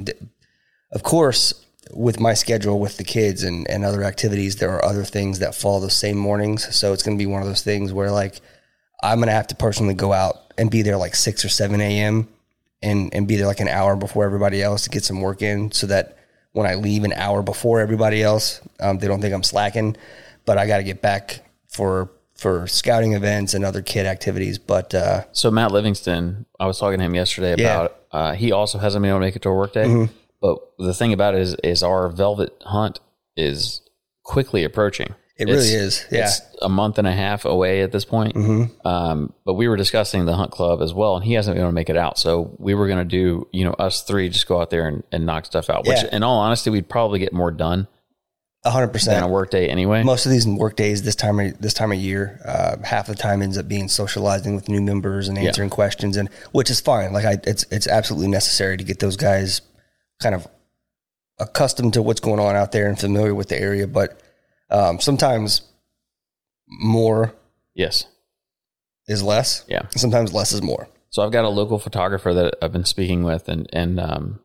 Of course, with my schedule with the kids and, and other activities, there are other things that fall those same mornings. So it's going to be one of those things where like I'm going to have to personally go out and be there like six or seven a.m. and and be there like an hour before everybody else to get some work in, so that when I leave an hour before everybody else, um, they don't think I'm slacking. But I got to get back for for scouting events and other kid activities. But uh, So Matt Livingston, I was talking to him yesterday Yeah. about. Uh, he also hasn't been able to make it to a work day. Mm-hmm. But the thing about it is, is our velvet hunt is quickly approaching. It really is, yeah. It's a month and a half away at this point. Mm-hmm. Um, but we were discussing the hunt club as well, and he hasn't been able to make it out. So we were going to do, you know, us three just go out there and, and knock stuff out. Which, Yeah. in all honesty, we'd probably get more done 100% than a work day anyway. Most of these work days this time of, this time of year, uh, half the time ends up being socializing with new members and answering questions, and which is fine. Like I, it's it's absolutely necessary to get those guys kind of accustomed to what's going on out there and familiar with the area. But um, sometimes more yes. is less. Yeah. Sometimes less is more. So I've got a local photographer that I've been speaking with, and and um,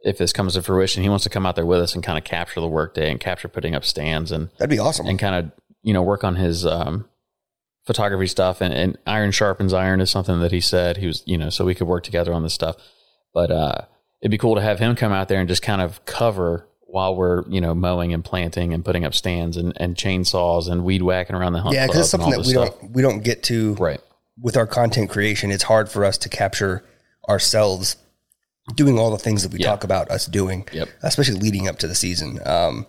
if this comes to fruition, he wants to come out there with us and kind of capture the workday and capture putting up stands and That'd be awesome. and kind of you know work on his um, photography stuff. And, and iron sharpens iron is something that he said he was you know so we could work together on this stuff. But uh, it'd be cool to have him come out there and just kind of cover while we're you know mowing and planting and putting up stands and, and chainsaws and weed whacking around the hunt yeah, because it's something that we stuff. don't we don't get to right. with our content creation, it's hard for us to capture ourselves doing all the things that we Yeah. talk about us doing, Yep. especially leading up to the season. Um,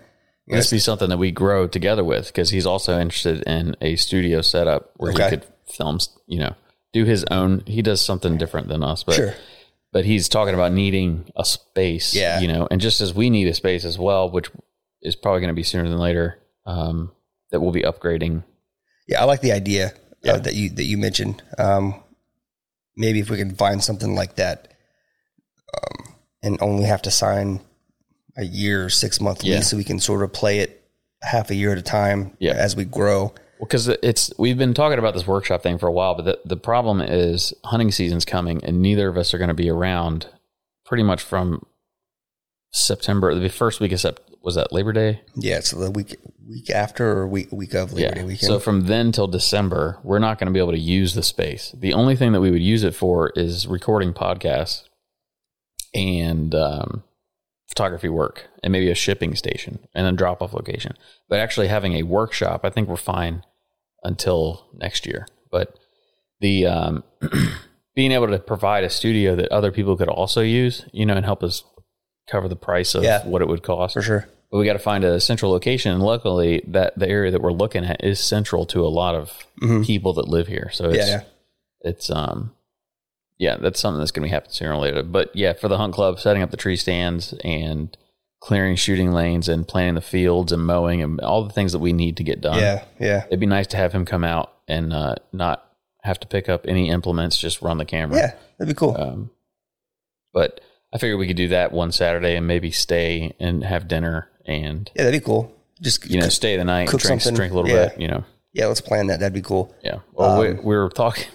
This be something that we grow together with because he's also interested in a studio setup where Okay. he could film, you know, do his own. He does something different than us, but Sure. But he's talking about needing a space, Yeah. you know, and just as we need a space as well, which is probably going to be sooner than later, um, that we'll be upgrading. Yeah, I like the idea Yeah. uh, that you that you mentioned. Um, maybe if we can find something like that, um, and only have to sign a year, six month Yeah. lease, so we can sort of play it half a year at a time Yeah. as we grow. Well, because it's we've been talking about this workshop thing for a while, but the, the problem is hunting season's coming, and neither of us are going to be around pretty much from September. The first week of Sep was that Labor Day. Yeah, so the week week after or week week of Labor Day weekend. So from then till December, we're not going to be able to use the space. The only thing that we would use it for is recording podcasts and um, photography work, and maybe a shipping station and a drop off location. But actually having a workshop, I think we're fine until next year. But the um, being able to provide a studio that other people could also use, you know, and help us cover the price of Yeah. what it would cost for sure. but we got to find a central location. And luckily, that the area that we're looking at is central to a lot of people that live here. So it's, Mm-hmm. Yeah, yeah. it's um, yeah, that's something that's going to be happening sooner or later. But yeah, for the hunt club, setting up the tree stands and clearing shooting lanes and planting the fields and mowing and all the things that we need to get done. Yeah, yeah. it'd be nice to have him come out and uh, not have to pick up any implements, just run the camera. Yeah, that'd be cool. Um, but I figured we could do that one Saturday and maybe stay and have dinner and yeah, that'd be cool. Just you know, stay the night, cook drink, something. drink a little Yeah. bit, you know. yeah, let's plan that. That'd be cool. Yeah. Well, we, Um, we were talking.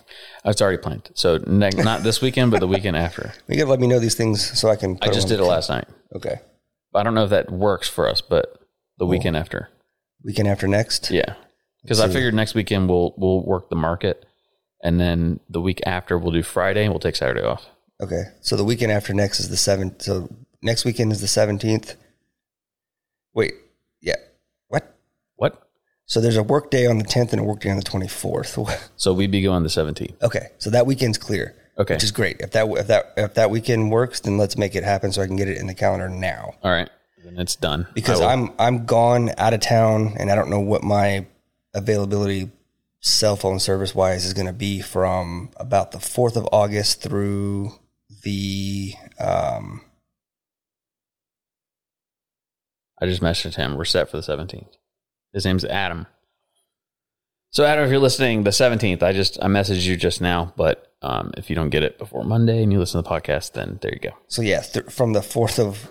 It's already planned. So ne- not this weekend, but the weekend after. You gotta let me know these things so I can. I just did it last night. Okay, I don't know if that works for us, but the weekend after. weekend after next. Yeah. Because I figured next weekend we'll we'll work the market, and then the week after we'll do Friday and we'll take Saturday off. Okay, so the weekend after next is the seventh. So next weekend is the seventeenth. Wait, yeah, what? What? So there's a work day on the tenth and a work day on the twenty fourth. So we'd be going the 17th. okay, so that weekend's clear. Okay. which is great. If that if that if that weekend works, then let's make it happen so I can get it in the calendar now. All right. Then it's done. Because I'm I'm gone out of town and I don't know what my availability cell phone service wise is going to be from about the 4th of August through the um I just messaged him. We're set for the 17th. His name's Adam. So Adam, if you're listening, the 17th, I just I messaged you just now, but um, if you don't get it before Monday and you listen to the podcast, then there you go. so yeah, th- from the 4th of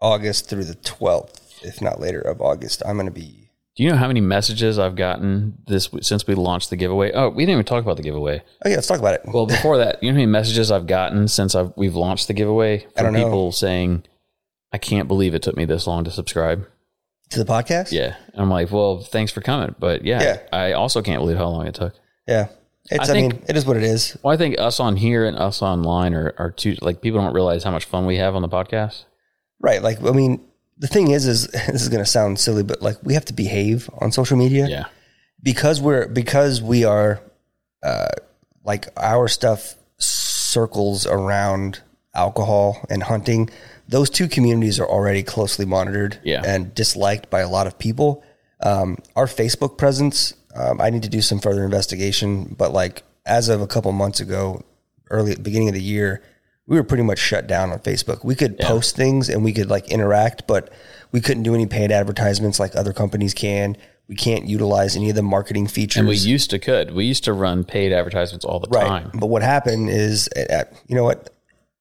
August through the 12th, if not later of August, I'm going to be Do you know how many messages I've gotten this since we launched the giveaway? Oh, we didn't even talk about the giveaway. Oh yeah, let's talk about it. Well, before that, you know how many messages I've gotten since I've, we've launched the giveaway I don't from know. people saying, "I can't believe it took me this long to subscribe." To the podcast? Yeah, and I'm like, "Well, thanks for coming," but yeah, Yeah. I also can't believe how long it took. Yeah. It's I I, think- mean, it is what it is. Well, I think us on here and us online are, are two like people don't realize how much fun we have on the podcast. Right. Like, I mean, the thing is, is this is going to sound silly, but like we have to behave on social media Yeah, because we're, because we are, uh, like our stuff circles around alcohol and hunting. Those two communities are already closely monitored Yeah. and disliked by a lot of people. Um, our Facebook presence, um, I need to do some further investigation, but like as of a couple months ago, early beginning of the year, we were pretty much shut down on Facebook. We could post things and we could like interact, but we couldn't do any paid advertisements like other companies can. We can't utilize any of the marketing features. and we used to could we used to run paid advertisements all the right. time. But what happened is, you know what?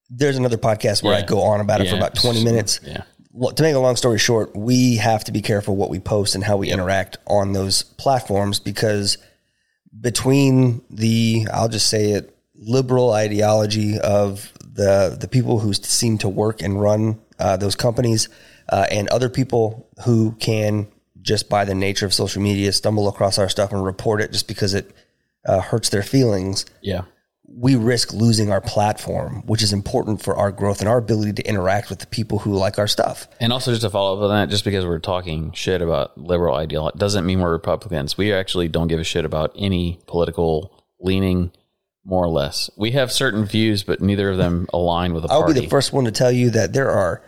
There's another podcast where I go on about it for about 20 minutes. Yeah. Well, to make a long story short, we have to be careful what we post and how we interact on those platforms because between the, I'll just say it, liberal ideology of the the people who seem to work and run uh, those companies uh, and other people who can just by the nature of social media stumble across our stuff and report it just because it uh, hurts their feelings Yeah, we risk losing our platform, which is important for our growth and our ability to interact with the people who like our stuff. and also just to follow up on that, just because we're talking shit about liberal ideology doesn't mean we're Republicans. We actually don't give a shit about any political leaning more or less. We have certain views, but neither of them align with the I'll party. be the first one to tell you that there are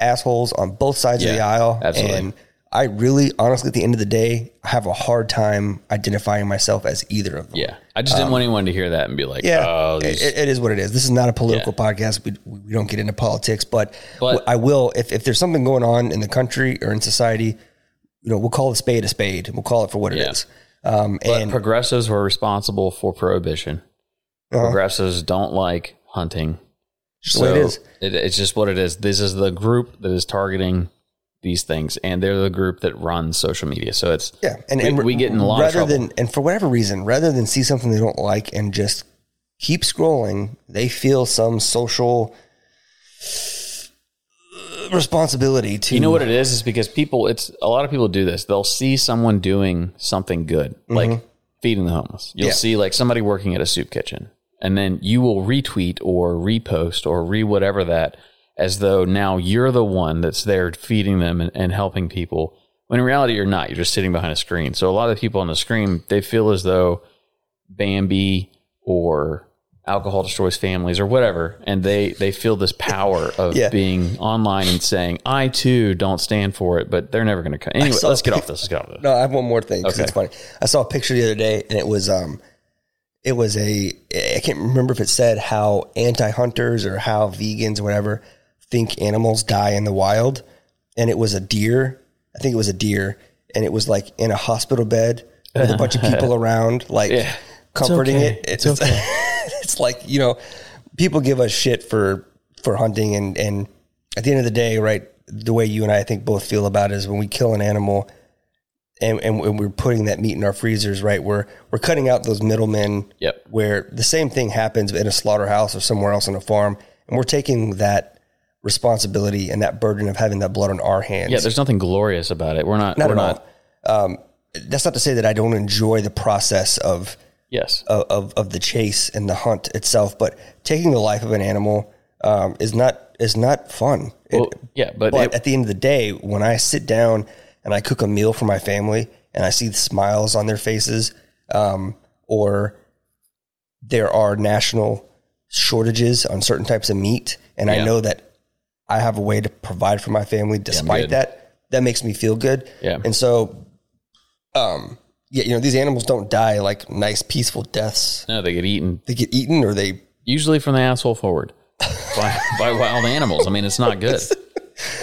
assholes on both sides of the aisle. absolutely. And I really, honestly, at the end of the day, have a hard time identifying myself as either of them. Yeah, I just didn't want anyone to hear that and be like, Um, Yeah, "Oh, it, it is what it is. This is not a political Yeah. podcast. We, we don't get into politics, but, But- I will if, if there's something going on in the country or in society, you know, we'll call a spade a spade. We'll call it for what it Yeah. is. Um, But and progressives were responsible for prohibition. Uh-huh. Progressives don't like hunting. just the it is. It, it's just what it is. This is the group that is targeting these things, and they're the group that runs social media. So it's Yeah, and, we, and we get in a lot rather of trouble. than and for whatever reason, rather than see something they don't like and just keep scrolling, they feel some social uh, responsibility to you know what it is? Is because people. It's a lot of people do this. They'll see someone doing something good, like feeding the homeless. You'll Mm-hmm. Yeah. see like somebody working at a soup kitchen, and then you will retweet or repost or re whatever that, as though now you're the one that's there feeding them and, and helping people. When in reality, you're not. You're just sitting behind a screen. So a lot of the people on the screen, they feel as though Bambi or alcohol destroys families or whatever, and they they feel this power of Yeah. being online and saying, "I too don't stand for it but they're never going to come." Anyway, saw let's get off this. Let's get off this. No, I have one more thing Okay. it's funny. I saw a picture the other day, and it was um, it was a I can't remember if it said how anti-hunters or how vegans or whatever think animals die in the wild, and it was a deer. I think it was a deer, and it was like in a hospital bed with a bunch of people around, like Yeah. comforting okay. it. It's it's like you know, people give us shit for for hunting, and and at the end of the day, right? The way you and I, I think both feel about it is when we kill an animal and, and when we're putting that meat in our freezers, right? We're we're cutting out those middlemen. Yep. Where the same thing happens in a slaughterhouse or somewhere else on a farm, and we're taking that responsibility and that burden of having that blood on our hands. Yeah, there's nothing glorious about it. We're not. not we're at not. all. Um, that's not to say that I don't enjoy the process of Yes. of, of, of the chase and the hunt itself, but taking the life of an animal um, is not is not fun. It- yeah, but, but it- at the end of the day, when I sit down and I cook a meal for my family and I see the smiles on their faces, um, or there are national shortages on certain types of meat, and Yeah. I know that I have a way to provide for my family despite good. that, that makes me feel good. Yeah. And so, um, yeah, you know, these animals don't die like nice, peaceful deaths. no, they get eaten They get eaten or they usually from the asshole forward by, by wild animals. I mean, it's not good.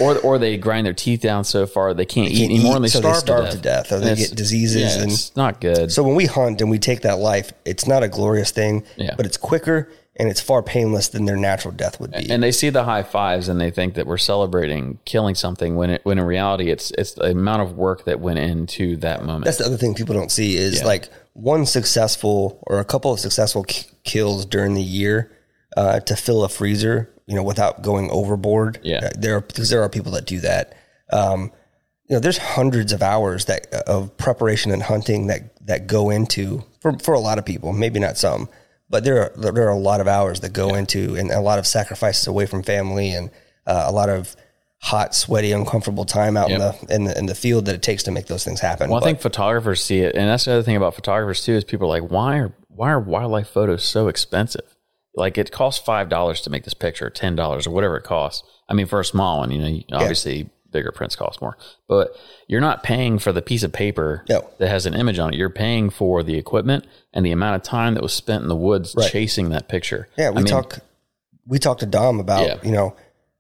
Or, or they grind their teeth down so far they can't, eat can't anymore eat, and they so they starve, starve to to death. death, or they get diseases yeah, and- it's not good. So when we hunt and we take that life, it's not a glorious thing, Yeah. but it's quicker and it's far painless than their natural death would be. and they see the high fives and they think that we're celebrating killing something when it, when in reality it's it's the amount of work that went into that moment. That's the other thing people don't see is like one successful or a couple of successful k- kills during the year uh, to fill a freezer, you know, without going overboard. Yeah. Uh, there are because there are people that do that. Um, you know, there's hundreds of hours that of preparation and hunting that that go into for for a lot of people, maybe not some, but there are there are a lot of hours that go into and a lot of sacrifices away from family and uh, a lot of hot, sweaty, uncomfortable time out in the in the in the field that it takes to make those things happen. Well, I think photographers see it, and that's the other thing about photographers too is people are like, why are why are wildlife photos so expensive? Like it costs five dollars to make this picture, ten dollars or whatever it costs. I mean, for a small one, you know, obviously bigger prints cost more, but you're not paying for the piece of paper No. that has an image on it. You're paying for the equipment and the amount of time that was spent in the woods Right. chasing that picture. Yeah, we I mean, talk we talked to Dom about Yeah. you know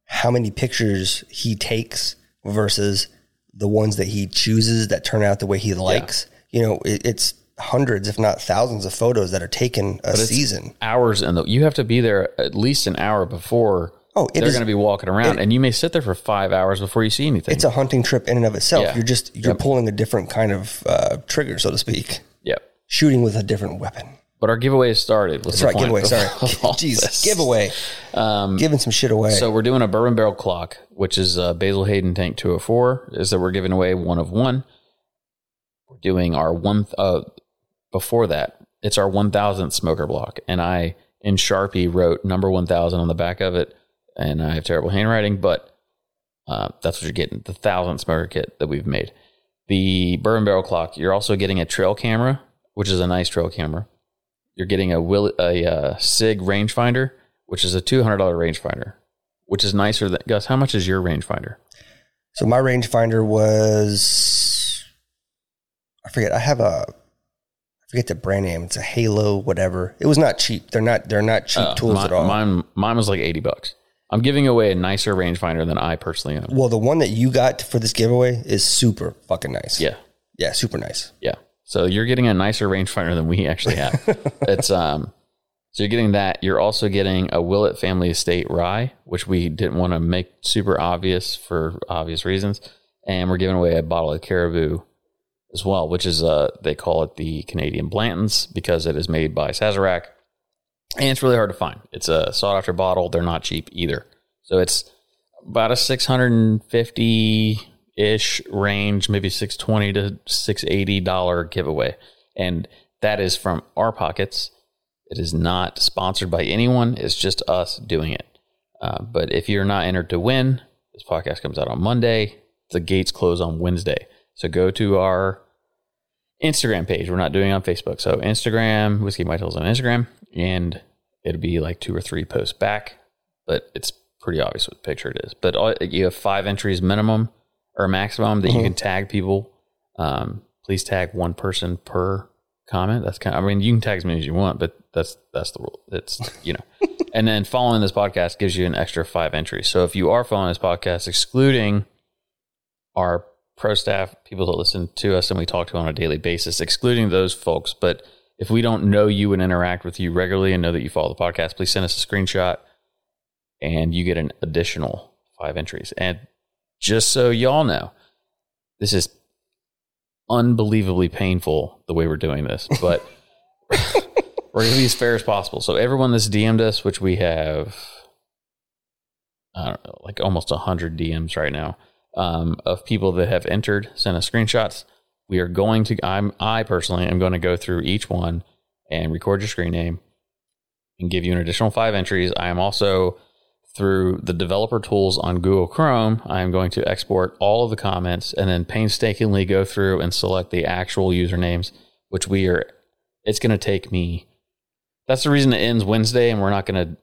how many pictures he takes versus the ones that he chooses that turn out the way he likes. You know, it, it's hundreds, if not thousands, of photos that are taken a season. hours and you have to be there at least an hour before. Oh, it they're going to be walking around, and you may sit there for five hours before you see anything. It's a hunting trip in and of itself. Yeah. You're just you're pulling a different kind of uh, trigger, so to speak, yep. shooting with a different weapon. But our giveaway has started. That's right, giveaway. Sorry, jeez, giveaway. Giving some shit away. Um, So we're doing a bourbon barrel clock, which is a Basil Hayden Tank 204. Is that we're giving away one of one. We're doing our one. Uh, before that, it's our 1000th smoker block, and I in Sharpie wrote number 1000 on the back of it, and I have terrible handwriting, but uh, that's what you're getting the thousandth smoker kit that we've made. The bourbon barrel clock. You're also getting a trail camera, which is a nice trail camera. you're getting a will a uh, Sig rangefinder, which is a two hundred dollar rangefinder, which is nicer than Gus. How much is your rangefinder? So my rangefinder was, I forget. I have a, I forget the brand name. It's a Halo, whatever. It was not cheap. They're not. They're not cheap Uh, tools mine, at all. Mine mine was like eighty bucks. I'm giving away a nicer rangefinder than I personally own. well, the one that you got for this giveaway is super fucking nice. Yeah, Yeah, super nice. Yeah. So you're getting a nicer rangefinder than we actually have. it's um so you're getting that. You're also getting a Willet Family Estate rye, which we didn't want to make super obvious for obvious reasons. And we're giving away a bottle of caribou as well, which is uh they call it the Canadian Blanton's because it is made by Sazerac. And it's really hard to find. It's a sought after bottle. They're not cheap either. So it's about a 650 ish range, maybe 620 to 680 dollar giveaway. And that is from our pockets. It is not sponsored by anyone. It's just us doing it. Uh, but if you're not entered to win, this podcast comes out on Monday. The gates close on Wednesday. So go to our Instagram page. We're not doing on Facebook. So Instagram, Whiskey Hills on Instagram, and it'll be like two or three posts back, but it's pretty obvious what picture it is. But all, you have five entries minimum or maximum that you can tag people. Um, please tag one person per comment. That's kind of, I mean, you can tag as many as you want, but that's, that's the rule. It's, you know, and then following this podcast gives you an extra five entries. So if you are following this podcast, excluding our pro staff, people that listen to us and we talk to on a daily basis, excluding those folks. But if we don't know you and interact with you regularly and know that you follow the podcast, please send us a screenshot and you get an additional five entries. And just so y'all know, this is unbelievably painful the way we're doing this, but we're going to be as fair as possible. So everyone that's DM'd us, which we have, I don't know, like almost 100 DMs right now um, of people that have entered, sent us screenshots. We are going to, I'm, I personally am going to go through each one and record your screen name and give you an additional five entries. I am also through the developer tools on Google Chrome. I am going to export all of the comments and then painstakingly go through and select the actual usernames, which we are, it's going to take me, that's the reason it ends Wednesday and we're not going to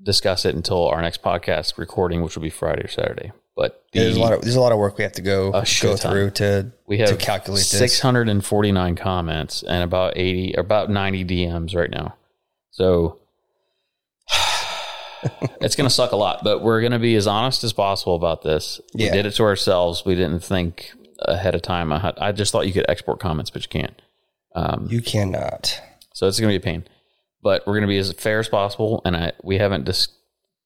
discuss it until our next podcast recording, which will be Friday or Saturday. But the, there's a lot of there's a lot of work we have to go go ton. through to we have to calculate this. 649 comments and about 80 about 90 DMs right now. So it's going to suck a lot, but we're going to be as honest as possible about this. We did it to ourselves. We didn't think ahead of time. I, had, I just thought you could export comments, but you can't. Um, You cannot. so it's going to be a pain, but we're going to be as fair as possible. And I, we haven't just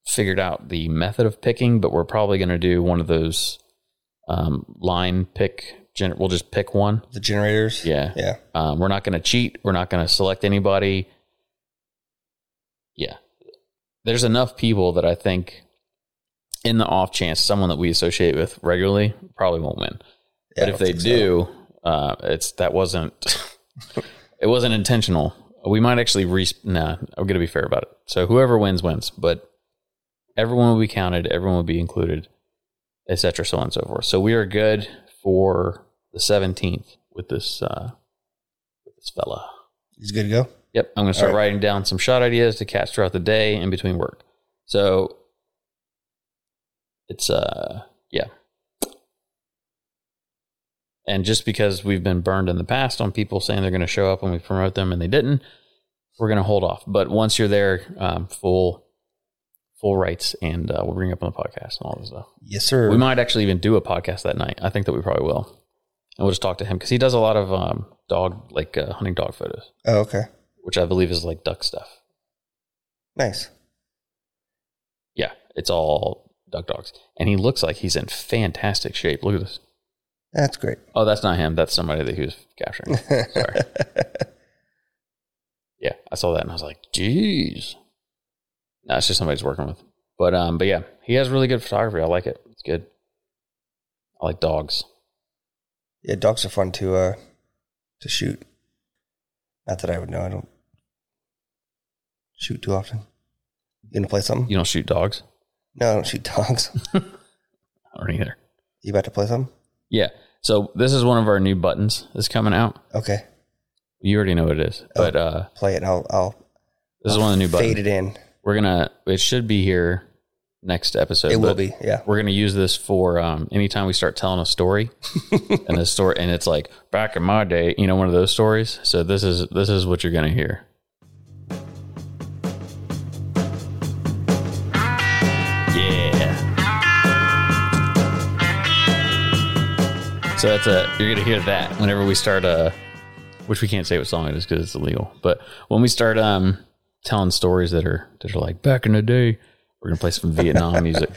figured out the method of picking, but we're probably going to do one of those um, line pick. Gen- we'll just pick one. The generators. Yeah. Yeah. Um, we're not going to cheat. We're not going to select anybody. Yeah. There's enough people that I think, in the off chance, someone that we associate with regularly probably won't win. Yeah, but if they think so. do, uh, it's that wasn't it wasn't intentional. We might actually re. Nah, I'm going to be fair about it. So whoever wins wins, but everyone will be counted. Everyone will be included, etc. So on and so forth. So we are good for the 17th with this uh, with this fella. He's good to go. Yep, I'm going to start right. writing down some shot ideas to catch throughout the day in between work. So it's uh yeah. And just because we've been burned in the past on people saying they're going to show up when we promote them and they didn't, we're going to hold off. But once you're there, um, full full rights, and uh, we'll bring up on the podcast and all this stuff. Yes, sir. We might actually even do a podcast that night. I think that we probably will. And we'll just talk to him because he does a lot of um, dog, like uh, hunting dog photos, oh, okay. which I believe is like duck stuff. Nice. Yeah, it's all duck dogs. And he looks like he's in fantastic shape. Look at this. That's great. Oh, that's not him. That's somebody that he was capturing. Sorry. yeah, I saw that and I was like, geez. No, it's just somebody's working with. But um, but yeah, he has really good photography. I like it. It's good. I like dogs. Yeah, dogs are fun to uh to shoot. Not that I would know. I don't shoot too often. You gonna play something? You don't shoot dogs? No, I don't shoot dogs. I don't either. you about to play something? Yeah. So this is one of our new buttons that's coming out. Okay. You already know what it is. But uh, Play it. And I'll I'll this is one of the new fade buttons. it in. We're gonna. It should be here next episode. It will be. Yeah. We're gonna use this for um, anytime we start telling a story, and the story, and it's like back in my day, you know, one of those stories. So this is this is what you're gonna hear. Yeah. So that's a you're gonna hear that whenever we start uh which we can't say what song it is because it's illegal. But when we start um telling stories that are that are like back in the day, we're gonna play some Vietnam music.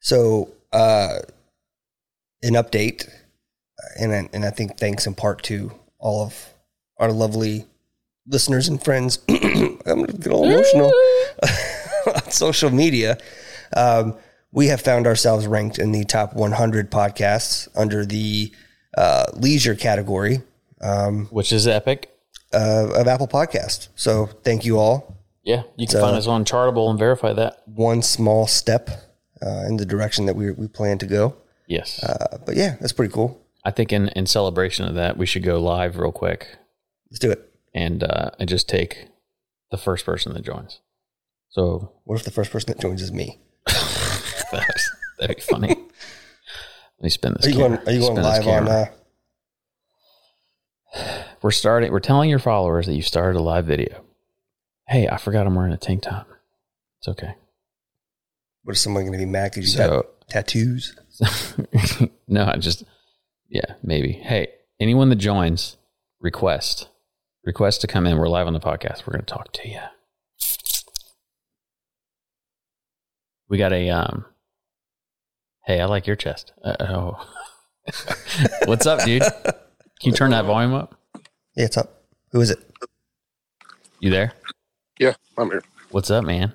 So, uh, an update, and I- and I think thanks in part to all of our lovely listeners and friends. I'm gonna get all emotional on social media. Um, we have found ourselves ranked in the top 100 podcasts under the uh, leisure category um, Which is epic. Uh, of Apple Podcast. So, thank you all. Yeah. You can So- find us on Chartable and verify that. One small step uh, in the direction that we we plan to go. Yes. Uh, but yeah, that's pretty cool. I think in, in celebration of that, we should go live real quick Let's do it. and uh and just take the first person that joins. So What if the first person that joins is me? that's, that'd be funny. Let me spin this. Are you camera. going? Are you going Spin live on? Uh, we're starting we're telling your followers that you started a live video. Hey i forgot i'm wearing a tank top. It's okay. What is someone going to be mad because you So- got tattoos? no i just yeah maybe. Hey anyone that joins request request to come in. We're live on the podcast. We're going to talk to you we got a um hey i like your chest. Uh, oh what's up dude? Can you turn that volume up Yeah, it's up. Who is it? you there Yeah, I'm here. what's up man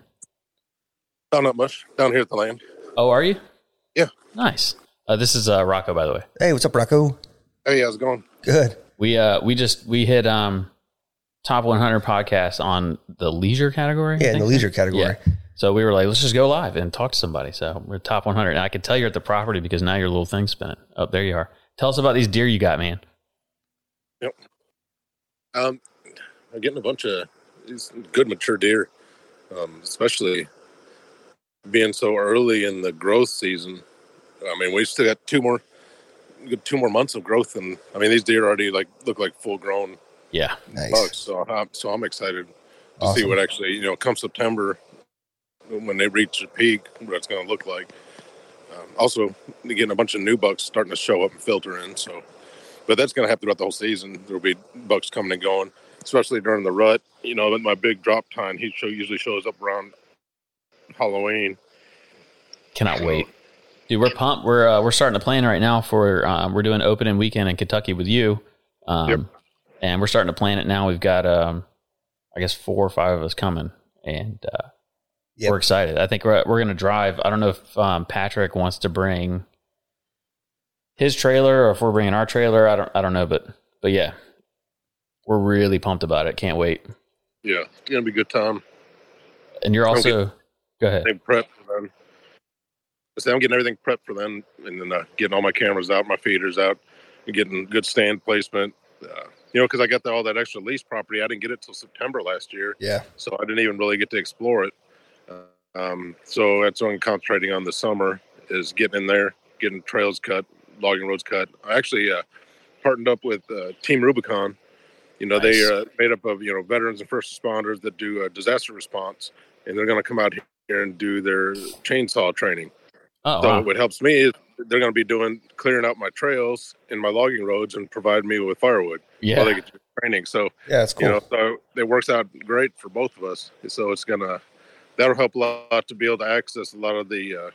Oh, not much. Down here at the land. oh are you Yeah. Nice. Uh, this is uh, Rocco, by the way. Hey, what's up, Rocco? Hey, how's it going? Good. We uh we just we hit um top 100 podcasts on the leisure category. Yeah, in the leisure category. Yeah. So we were like, let's just go live and talk to somebody. So we're top 100. And I could tell you're at the property because now your little thing's spinning. Oh, there you are. Tell us about these deer you got, man. Um, I'm getting a bunch of these good mature deer, um, especially being so early in the growth season. I mean, we still got two more, good two more months of growth, and I mean, these deer already like look like full grown Yeah. Nice. bucks. So, I'm, so I'm excited to see what actually, you know, come September when they reach the peak, what it's going to look like. Um, also, getting a bunch of new bucks starting to show up and filter in. So, but that's going to happen throughout the whole season. There'll be bucks coming and going, especially during the rut. You know, my big drop time, he show, usually shows up around Halloween. Cannot wait. Dude, we're pumped. We're uh, we're starting to plan right now for uh, we're doing opening weekend in Kentucky with you. Um Yep. and we're starting to plan it now. We've got um I guess four or five of us coming and uh Yep. we're excited. I think we're we're gonna drive. I don't know if um, Patrick wants to bring his trailer or if we're bringing our trailer. I don't I don't know, but but yeah, we're really pumped about it. Can't wait. Yeah, it's going to be a good time. And you're also go ahead. Everything prepped for them. I say I'm getting everything prepped for them, and then uh, getting all my cameras out, my feeders out, and getting good stand placement. Uh, you know, because I got the, all that extra lease property, I didn't get it till September last year. Yeah. so I didn't even really get to explore it. Uh, um, so that's what I'm concentrating on this summer is getting in there, getting trails cut, logging roads cut. I actually uh, partnered up with uh, Team Rubicon. You know, they are made up of you know veterans and first responders that do uh, disaster response, and they're going to come out here and do their chainsaw training. Oh, So wow. what helps me is they're going to be doing clearing out my trails and my logging roads and provide me with firewood while they get training. So Yeah, that's cool. you know, so it works out great for both of us. So it's gonna that'll help a lot to be able to access a lot of the uh,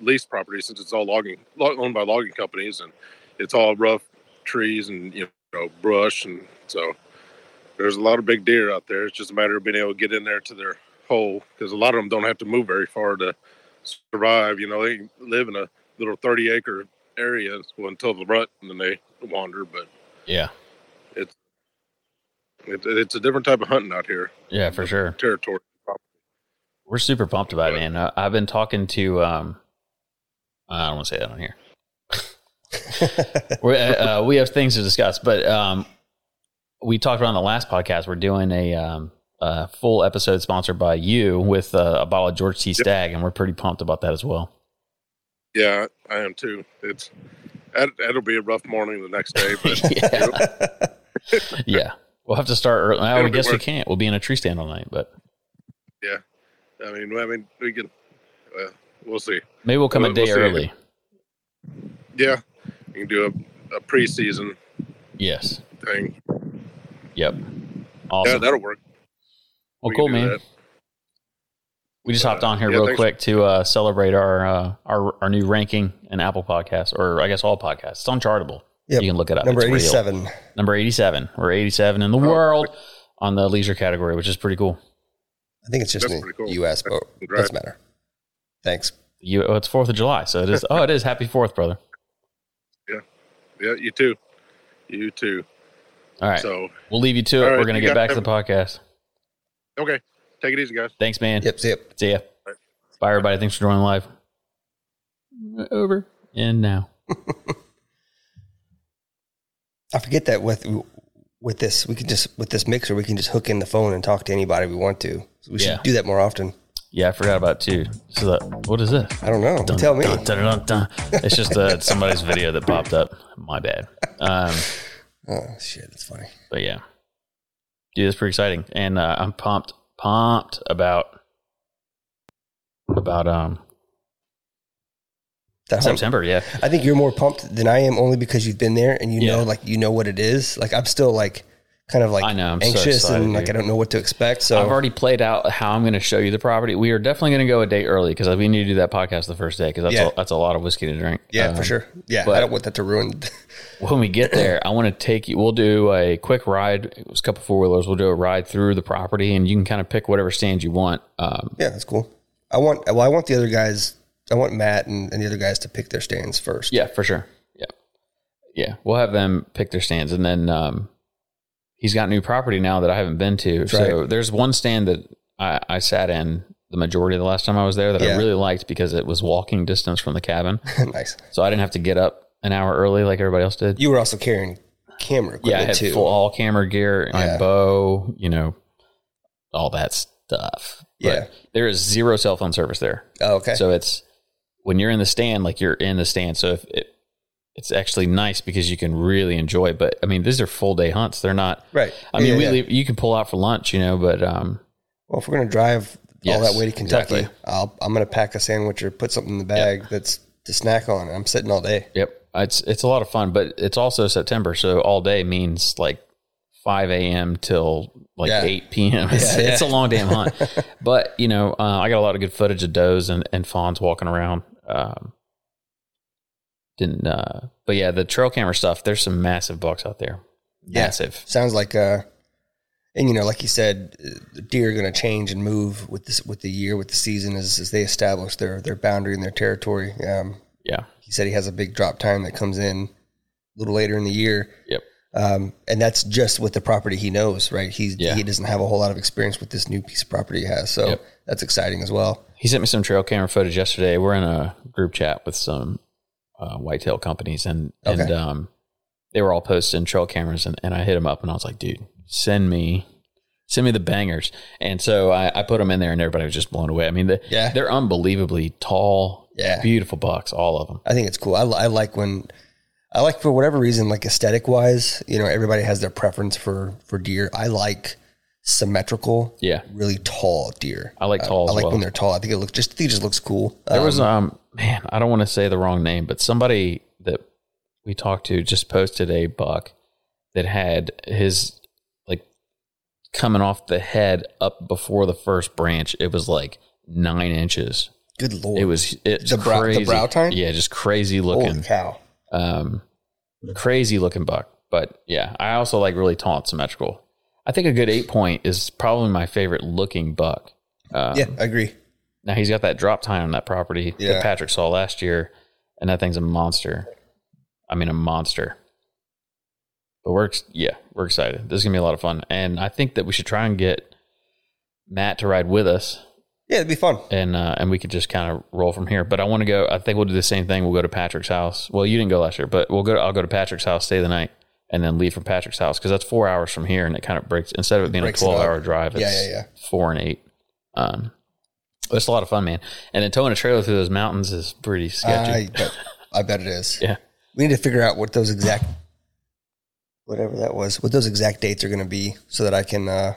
lease property since it's all logging owned by logging companies and it's all rough trees and you know brush and so there's a lot of big deer out there. It's just a matter of being able to get in there to their hole because a lot of them don't have to move very far to survive. You know, they live in a little 30 acre area until the rut and then they wander. But yeah. it, it's a different type of hunting out here, Yeah, for sure. territory. We're super pumped about it, man. I've been talking to um I don't want to say that on here. we uh, we have things to discuss, but um we talked about on the last podcast. We're doing a, um, a full episode sponsored by you with uh, a bottle of George T. Stagg, and we're pretty pumped about that as well. Yeah, I am too. It's that, that'll be a rough morning the next day, but yeah. yeah. We'll have to start early. Well, I guess we can't. We'll be in a tree stand all night, but yeah, I mean, I mean, we can. Uh, we'll see. maybe we'll come a We'll- day we'll early. Yeah, you can do a, a preseason Yes. thing. Yep. Awesome. Yeah, that'll work. well, We cool, man. that. We just hopped on here Yeah, real thanks. quick to uh, celebrate our, uh, our our new ranking in Apple Podcasts, or I guess all podcasts. It's on Chartable. Yep. You can look it up. Number It's real. 87. Number 87. We're 87 in the Oh, world on the leisure category, which is pretty cool. I think it's just That's in pretty cool. the U.S., but Congrats. doesn't matter. Thanks. You, oh, it's 4th of July, so it is. Oh, it is. Happy 4th, brother. Yeah, yeah. you too. You too. All right. So, we'll leave you to it. All right, We're going to get got back to the podcast. okay, take it easy, guys. Thanks, man. Yep, zip. See ya. right. Bye, everybody. Thanks for joining live. Over and now. I forget that with with this, we can just with this mixer, we can just hook in the phone and talk to anybody we want to. So we should do that more often. Yeah, I forgot about two. So that, what is this? I don't know. Dun, Tell me. dun, dun. It's just uh, somebody's video that popped up. My bad. Um, Oh shit, that's funny. but yeah, dude, it's pretty exciting, and uh, I'm pumped, pumped about about um That September. Yeah, I think you're more pumped than I am, only because you've been there and you Yeah. know, like you know what it is. Like I'm still like kind of like I know, I'm so anxious excited, and like. I don't know what to expect. So I've already played out how I'm going to show you the property. We are definitely going to go a day early because we need to do that podcast the first day because that's Yeah. a, that's a lot of whiskey to drink. yeah, Um, for sure. Yeah, I don't want that to ruin. when we get there, I want to take you. We'll do a quick ride. It was a couple four wheelers. We'll do a ride through the property, and you can kind of pick whatever stand you want. Um, yeah, that's cool. I want. Well, I want the other guys. I want Matt and, and the other guys to pick their stands first. yeah, for sure. Yeah, yeah. We'll have them pick their stands, and then um, he's got new property now that I haven't been to. so there's one stand that I, I sat in the majority of the last time I was there that I really liked because it was walking distance from the cabin, nice. so I didn't have to get up an hour early like everybody else did. You were also carrying camera equipment yeah, I had too. full all camera gear, my oh, Yeah. bow, you know, all that stuff. But Yeah. there is zero cell phone service there. oh, okay. So it's when you're in the stand, like you're in the stand. So if it, it's actually nice because you can really enjoy. But I mean, these are full day hunts. They're not. right. I mean, Yeah, we yeah. leave, you can pull out for lunch, you know, but um, Well, if we're gonna drive Yes, all that way to Kentucky, exactly. I'll, I'm gonna pack a sandwich or put something in the bag that's to snack on. I'm sitting all day. Yep. It's it's a lot of fun, but it's also September, so all day means like five a.m. till like Yeah. eight p.m. It's, Yeah, it's a yeah. long damn hunt. but you know, uh, I got a lot of good footage of does and, and fawns walking around. Um, didn't, uh, but yeah, the trail camera stuff. There's some massive bucks out there. Yeah. Massive. Sounds like uh, and you know, like you said, uh, the deer are gonna change and move with this with the year, with the season as, as they establish their their boundary and their territory. Um, Yeah. he said he has a big drop tine that comes in a little later in the year. Yep. Um, and that's just with the property he knows, right? He's Yeah. he doesn't have a whole lot of experience with this new piece of property he has, so Yep. that's exciting as well. He sent me some trail camera footage yesterday. We're in a group chat with some uh, whitetail companies, and and um, they were all posting trail cameras, and, and I hit them up, and I was like, dude, send me. Send me the bangers, and so I, I put them in there, and everybody was just blown away. I mean, the, Yeah. they're unbelievably tall, Yeah. beautiful bucks, all of them. I think it's cool. I, I like when I like for whatever reason, like aesthetic wise, you know, everybody has their preference for for deer. I like symmetrical, Yeah, really tall deer. I like Uh, tall I like well. when they're tall. I think it looks just I think it just looks cool. There was Um, um man, I don't want to say the wrong name, but somebody that we talked to just posted a buck that had his like coming off the head up before the first branch. It was like nine inches. good lord. It was it's The brow- the brow tine? Yeah, just crazy holy looking, cow. um, crazy looking buck. But yeah, I also like really tall and symmetrical. I think a good eight point is probably my favorite looking buck. Um, Yeah, I agree. Now he's got that drop tine on that property Yeah. that Patrick saw last year, and that thing's a monster. I mean, a monster. But we're yeah, we're excited. This is gonna be a lot of fun, and I think that we should try and get Matt to ride with us, Yeah, it'd be fun. and uh, and we could just kind of roll from here. But I want to go. I think we'll do the same thing. We'll go to Patrick's house. Well, you didn't go last year, but we'll go. I'll go to Patrick's house, stay the night, and then leave from Patrick's house because that's four hours from here, and it kind of breaks instead of it being Breaks a twelve hour drive. It's Yeah, yeah, yeah. Four and eight. Um, it's a lot of fun, man. And then towing a trailer through those mountains is pretty sketchy. I bet, I bet it is. yeah, We need to figure out what those exact, whatever that was, what those exact dates are going to be, so that I can uh,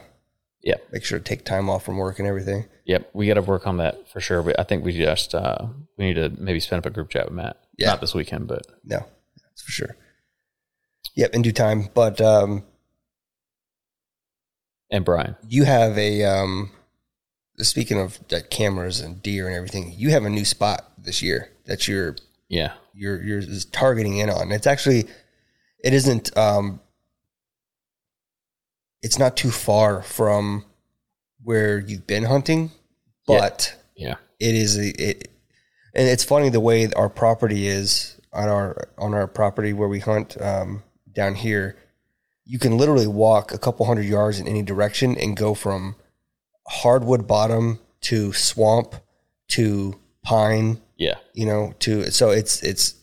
yeah, make sure to take time off from work and everything. yep. We got to work on that for sure. But I think we just uh, we need to maybe spin up a group chat with Matt. Yeah. Not this weekend, but No, that's for sure. Yep, in due time. But um, and Brian. you have a um, speaking of like, cameras and deer and everything, you have a new spot this year that you're Yeah, you're you're targeting in on. It's actually it isn't um it's not too far from where you've been hunting, Yeah. but yeah, it is a, it and it's funny the way our property is on our on our property where we hunt um, down here you can literally walk a couple hundred yards in any direction and go from hardwood bottom to swamp to pine yeah. you know to so it's it's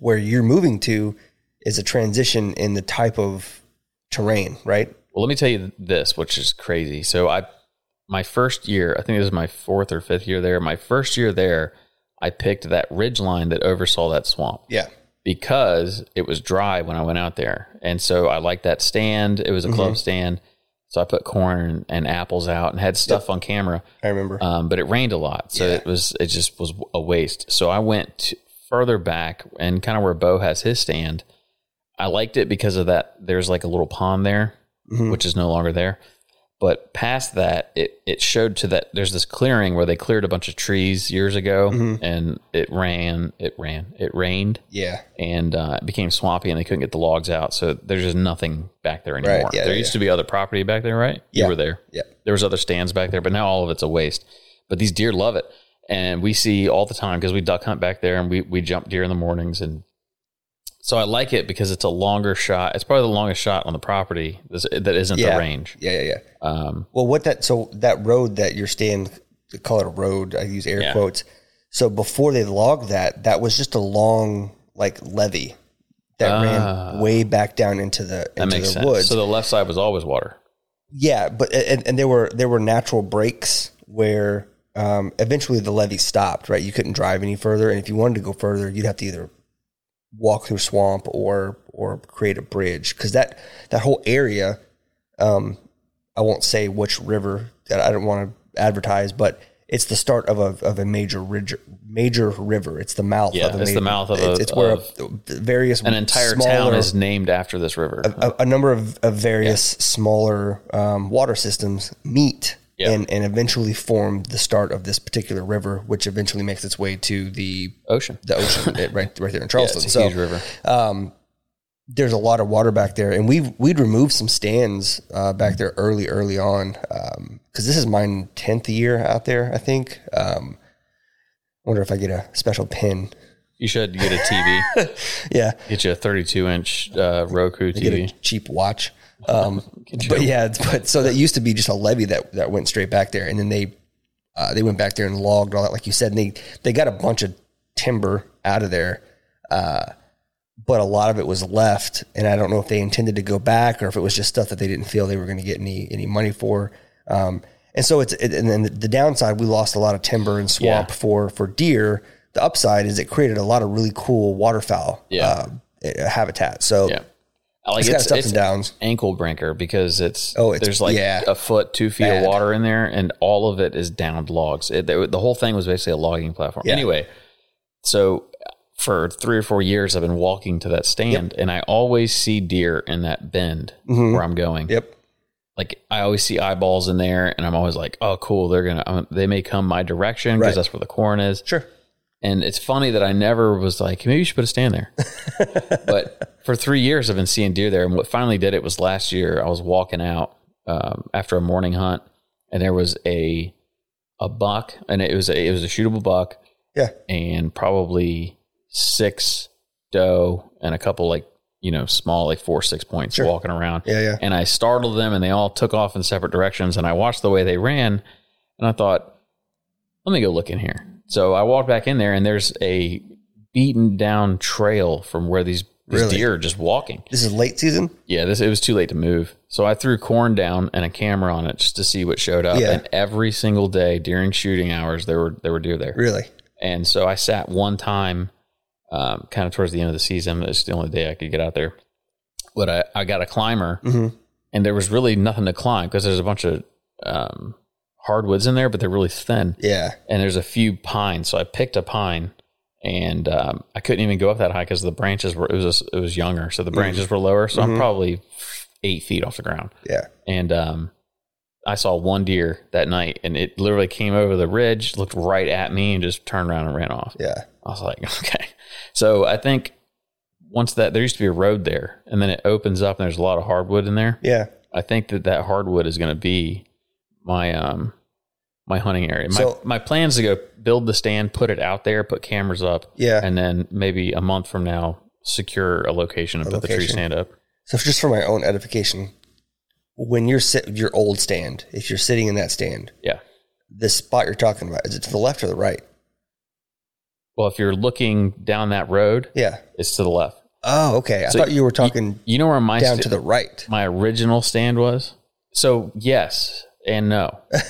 where you're moving to is a transition in the type of terrain right Well, let me tell you this, which is crazy. So I, my first year, I think this is my fourth or fifth year there. My first year there, I picked that ridge line that oversaw that swamp yeah because it was dry when I went out there, and so I liked that stand. It was a club mm-hmm. stand, so I put corn and, apples out and had stuff on camera. i remember Um, but it rained a lot, so Yeah. it was it just was a waste. So I went further back and kind of where Bo has his stand. I liked it because of that. There's like a little pond there, Mhm. which is no longer there. But past that, it it showed to that there's this clearing where they cleared a bunch of trees years ago, Mhm. and it ran, it ran, it rained, yeah and uh, it became swampy, and they couldn't get the logs out. So there's just nothing back there anymore. yeah, there yeah, used yeah. to be other property back there, right? Yeah. You were there yeah there was other stands back there, but now all of it's a waste. But these deer love it, and we see all the time because we duck hunt back there, and we we jump deer in the mornings, and so I like it because it's a longer shot. It's probably the longest shot on the property that isn't Yeah. the range. yeah yeah yeah Um, Well, what that so that road that you're staying, call it a road. I use air Yeah. quotes. So before they logged that, that was just a long like levee that Ah. ran way back down into the that into makes the sense. woods. So the left side was always water. yeah, but and, and there were there were natural breaks where um, eventually the levee stopped. Right, you couldn't drive any further, and if you wanted to go further, you'd have to either walk through swamp or or create a bridge because that that whole area um, I won't say which river that I don't want to advertise, but it's the start of a of a major ridge, major river. It's the mouth. Yeah, of a it's the mouth of a- It's, it's where a, various An entire town is named after this river. a, a number of, of various smaller um, water systems meet Yeah. and, and eventually form the start of this particular river, which eventually makes its way to the Ocean. the ocean right right there in Yeah, Charleston. it's a so huge river. um, there's a lot of water back there, and we've we'd removed some stands uh, back there early, early on, because this is my tenth year out there. I think. Um, wonder if I get a special pin. You should get a TV. Yeah, get you a 32 inch uh, Roku get TV. a cheap watch. Um, but yeah, but so that used to be just a levee that that went straight back there, and then they uh, they went back there and logged all that, like you said, and they they got a bunch of timber out of there. Uh, but a lot of it was left, and I don't know if they intended to go back or if it was just stuff that they didn't feel they were going to get any any money for. Um, and so it's it, and then the downside, we lost a lot of timber and swamp Yeah. for for deer. The upside is it created a lot of really cool waterfowl Yeah. uh, habitat. So Yeah. I like it's got its ups and downs. ankle breaker because it's Oh, it's- there's like yeah. a foot, two feet Bad. of water in there, and all of it is downed logs. It, the the whole thing was basically a logging platform. Yeah. Anyway, so for three or four years, I've been walking to that stand, and I always see deer in that bend where I'm going. Mm-hmm. Yep. Like I always see eyeballs in there, and I'm always like, "Oh, cool! They're gonna, um, they may come my direction because Right. that's where the corn is." Sure. And it's funny that I never was like, maybe you should put a stand there. but for three years, I've been seeing deer there. And what finally did it was last year, I was walking out um, after a morning hunt, and there was a a buck, and it was a, it was a shootable buck, Yeah. and probably six doe and a couple like you know small like four six points Sure. walking around. Yeah. Yeah. And I startled them, and they all took off in separate directions. And I watched the way they ran, and I thought, let me go look in here. So I walked back in there, and there's a beaten down trail from where these There's Really? deer are just walking. This is late season. Yeah, this it was too late to move. So I threw corn down and a camera on it just to see what showed up. Yeah. And every single day during shooting hours, there were there were deer there. Really? And so I sat one time, um, kind of towards the end of the season. It's the only day I could get out there. But I, I got a climber, Mm-hmm. and there was really nothing to climb because there's a bunch of um, hardwoods in there, but they're really thin. Yeah. And there's a few pines. So I picked a pine, and um, I couldn't even go up that high because the branches were it was it was younger, so the branches were lower. So I'm probably eight feet off the ground Yeah. and um, I saw one deer that night, and it literally came over the ridge, looked right at me, and just turned around and ran off. Yeah. I was like, okay. So I think once that there used to be a road there, and then it opens up, and there's a lot of hardwood in there. Yeah. I think that that hardwood is going to be my um my hunting area. My So- my plans to go build the stand, put it out there, put cameras up, Yeah. and then maybe a month from now secure a location and A put the tree stand up. So just for my own edification, when you're sit your old stand, if you're sitting in that stand, Yeah. this spot you're talking about, is it to the left or the right? Well, if you're looking down that road, Yeah. it's to the left. Oh, okay. I So thought you were talking You know where my down sta- to the right. my original stand was? So yes and no.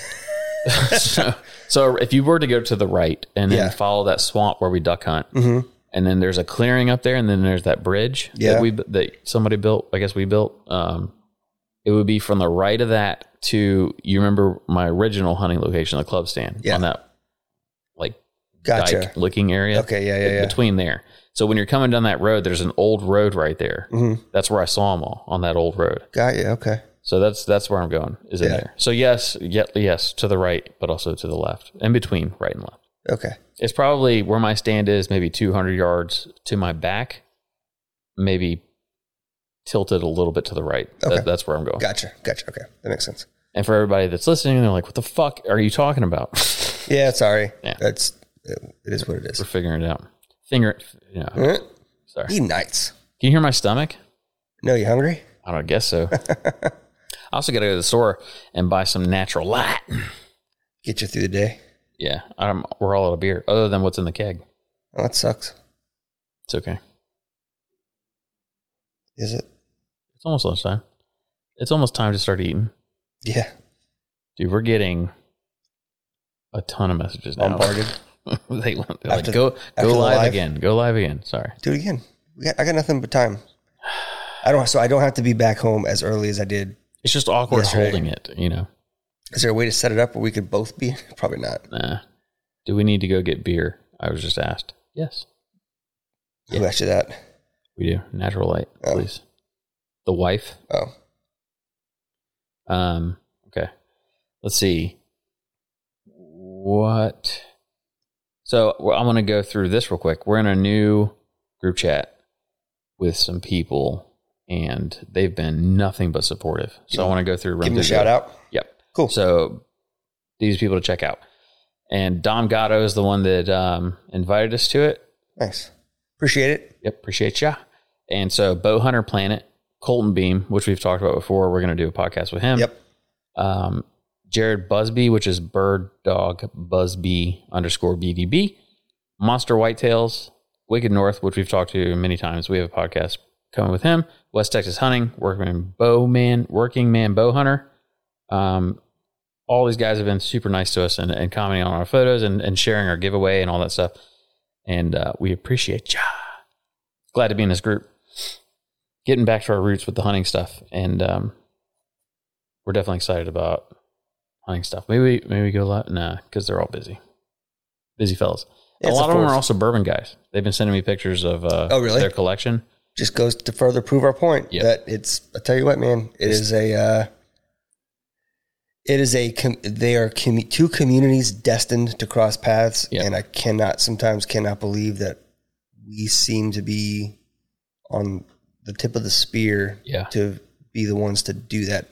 so, so if you were to go to the right and then Yeah. follow that swamp where we duck hunt, Mhm. and then there's a clearing up there, and then there's that bridge Yeah. that we that somebody built. I guess we built. Um, it would be from the right of that to you remember my original hunting location, the club stand Yeah. on that like Gotcha. dike looking area. Okay, yeah, yeah, yeah. Between there. So when you're coming down that road, there's an old road right there. Mhm. That's where I saw them all on that old road. Got you. Okay. So that's that's where I'm going. Is in Yeah. there. So yes, yet yes to the right, but also to the left, in between right and left. Okay. It's probably where my stand is, maybe 200 yards to my back, maybe tilted a little bit to the right. That- Okay. that's where I'm going. Gotcha. Gotcha. Okay. That makes sense. And for everybody that's listening, they're like, "What the fuck are you talking about?" Yeah. Sorry. Yeah. That's it is what it is. We're figuring it out. Finger, you know. Huh? Sorry. Be nice. Can you hear my stomach? No, you hungry? I don't guess so. I also got to go to the store and buy some natural light. Get you through the day. Yeah, I'm, we're all out of beer, other than what's in the keg. Oh, that sucks. It's okay. Is it? It's almost lunchtime. It's almost time to start eating. Yeah. Dude, we're getting a ton of messages now. Bombarded. they want like, After- go go live, live? again. Go live again. Sorry. Do it again. We got, I got nothing but time. I don't. So I don't have to be back home as early as I did. It's just awkward holding it, you know. Is there a way to set it up where we could both be? Probably not. Nah. Do we need to go get beer? I was just asked. Yes, Who asked you that? we do. Natural light, Oh. please. The wife. Oh, Um, okay. Let's see. What? So I'm going to go through this real quick. We're in a new group chat with some people, and they've been nothing but supportive. So I want to go through. run give him a shout out. Yep. Cool. So these people to check out. And Dom Gatto is the one that um, invited us to it. Nice. Appreciate it. Yep, appreciate ya. And so Bow Hunter Planet, Colton Beam, which we've talked about before, we're going to do a podcast with him. Yep. Um, Jared Busby, which is Bird Dog Busby underscore BDB. Monster Whitetails, Wicked North, which we've talked to many times. We have a podcast coming with him. West Texas Hunting, Workman Bowman, Working Man Bow Hunter. Um, all these guys have been super nice to us and, and commenting on our photos and, and sharing our giveaway and all that stuff. And uh, we appreciate ya. Glad to be in this group. Getting back to our roots with the hunting stuff. And um, we're definitely excited about hunting stuff. Maybe maybe we go a lot. Nah, because they're all busy. Busy fellas. Yeah, a lot a of them are also bourbon guys. They've been sending me pictures of uh, Oh, really? their collection. Just goes to further prove our point Yep. that it's. I tell you what, man, it is a. Uh, it is a. Com- they are commu- two communities destined to cross paths, Yep. and I cannot sometimes cannot believe that we seem to be on the tip of the spear Yeah. to be the ones to do that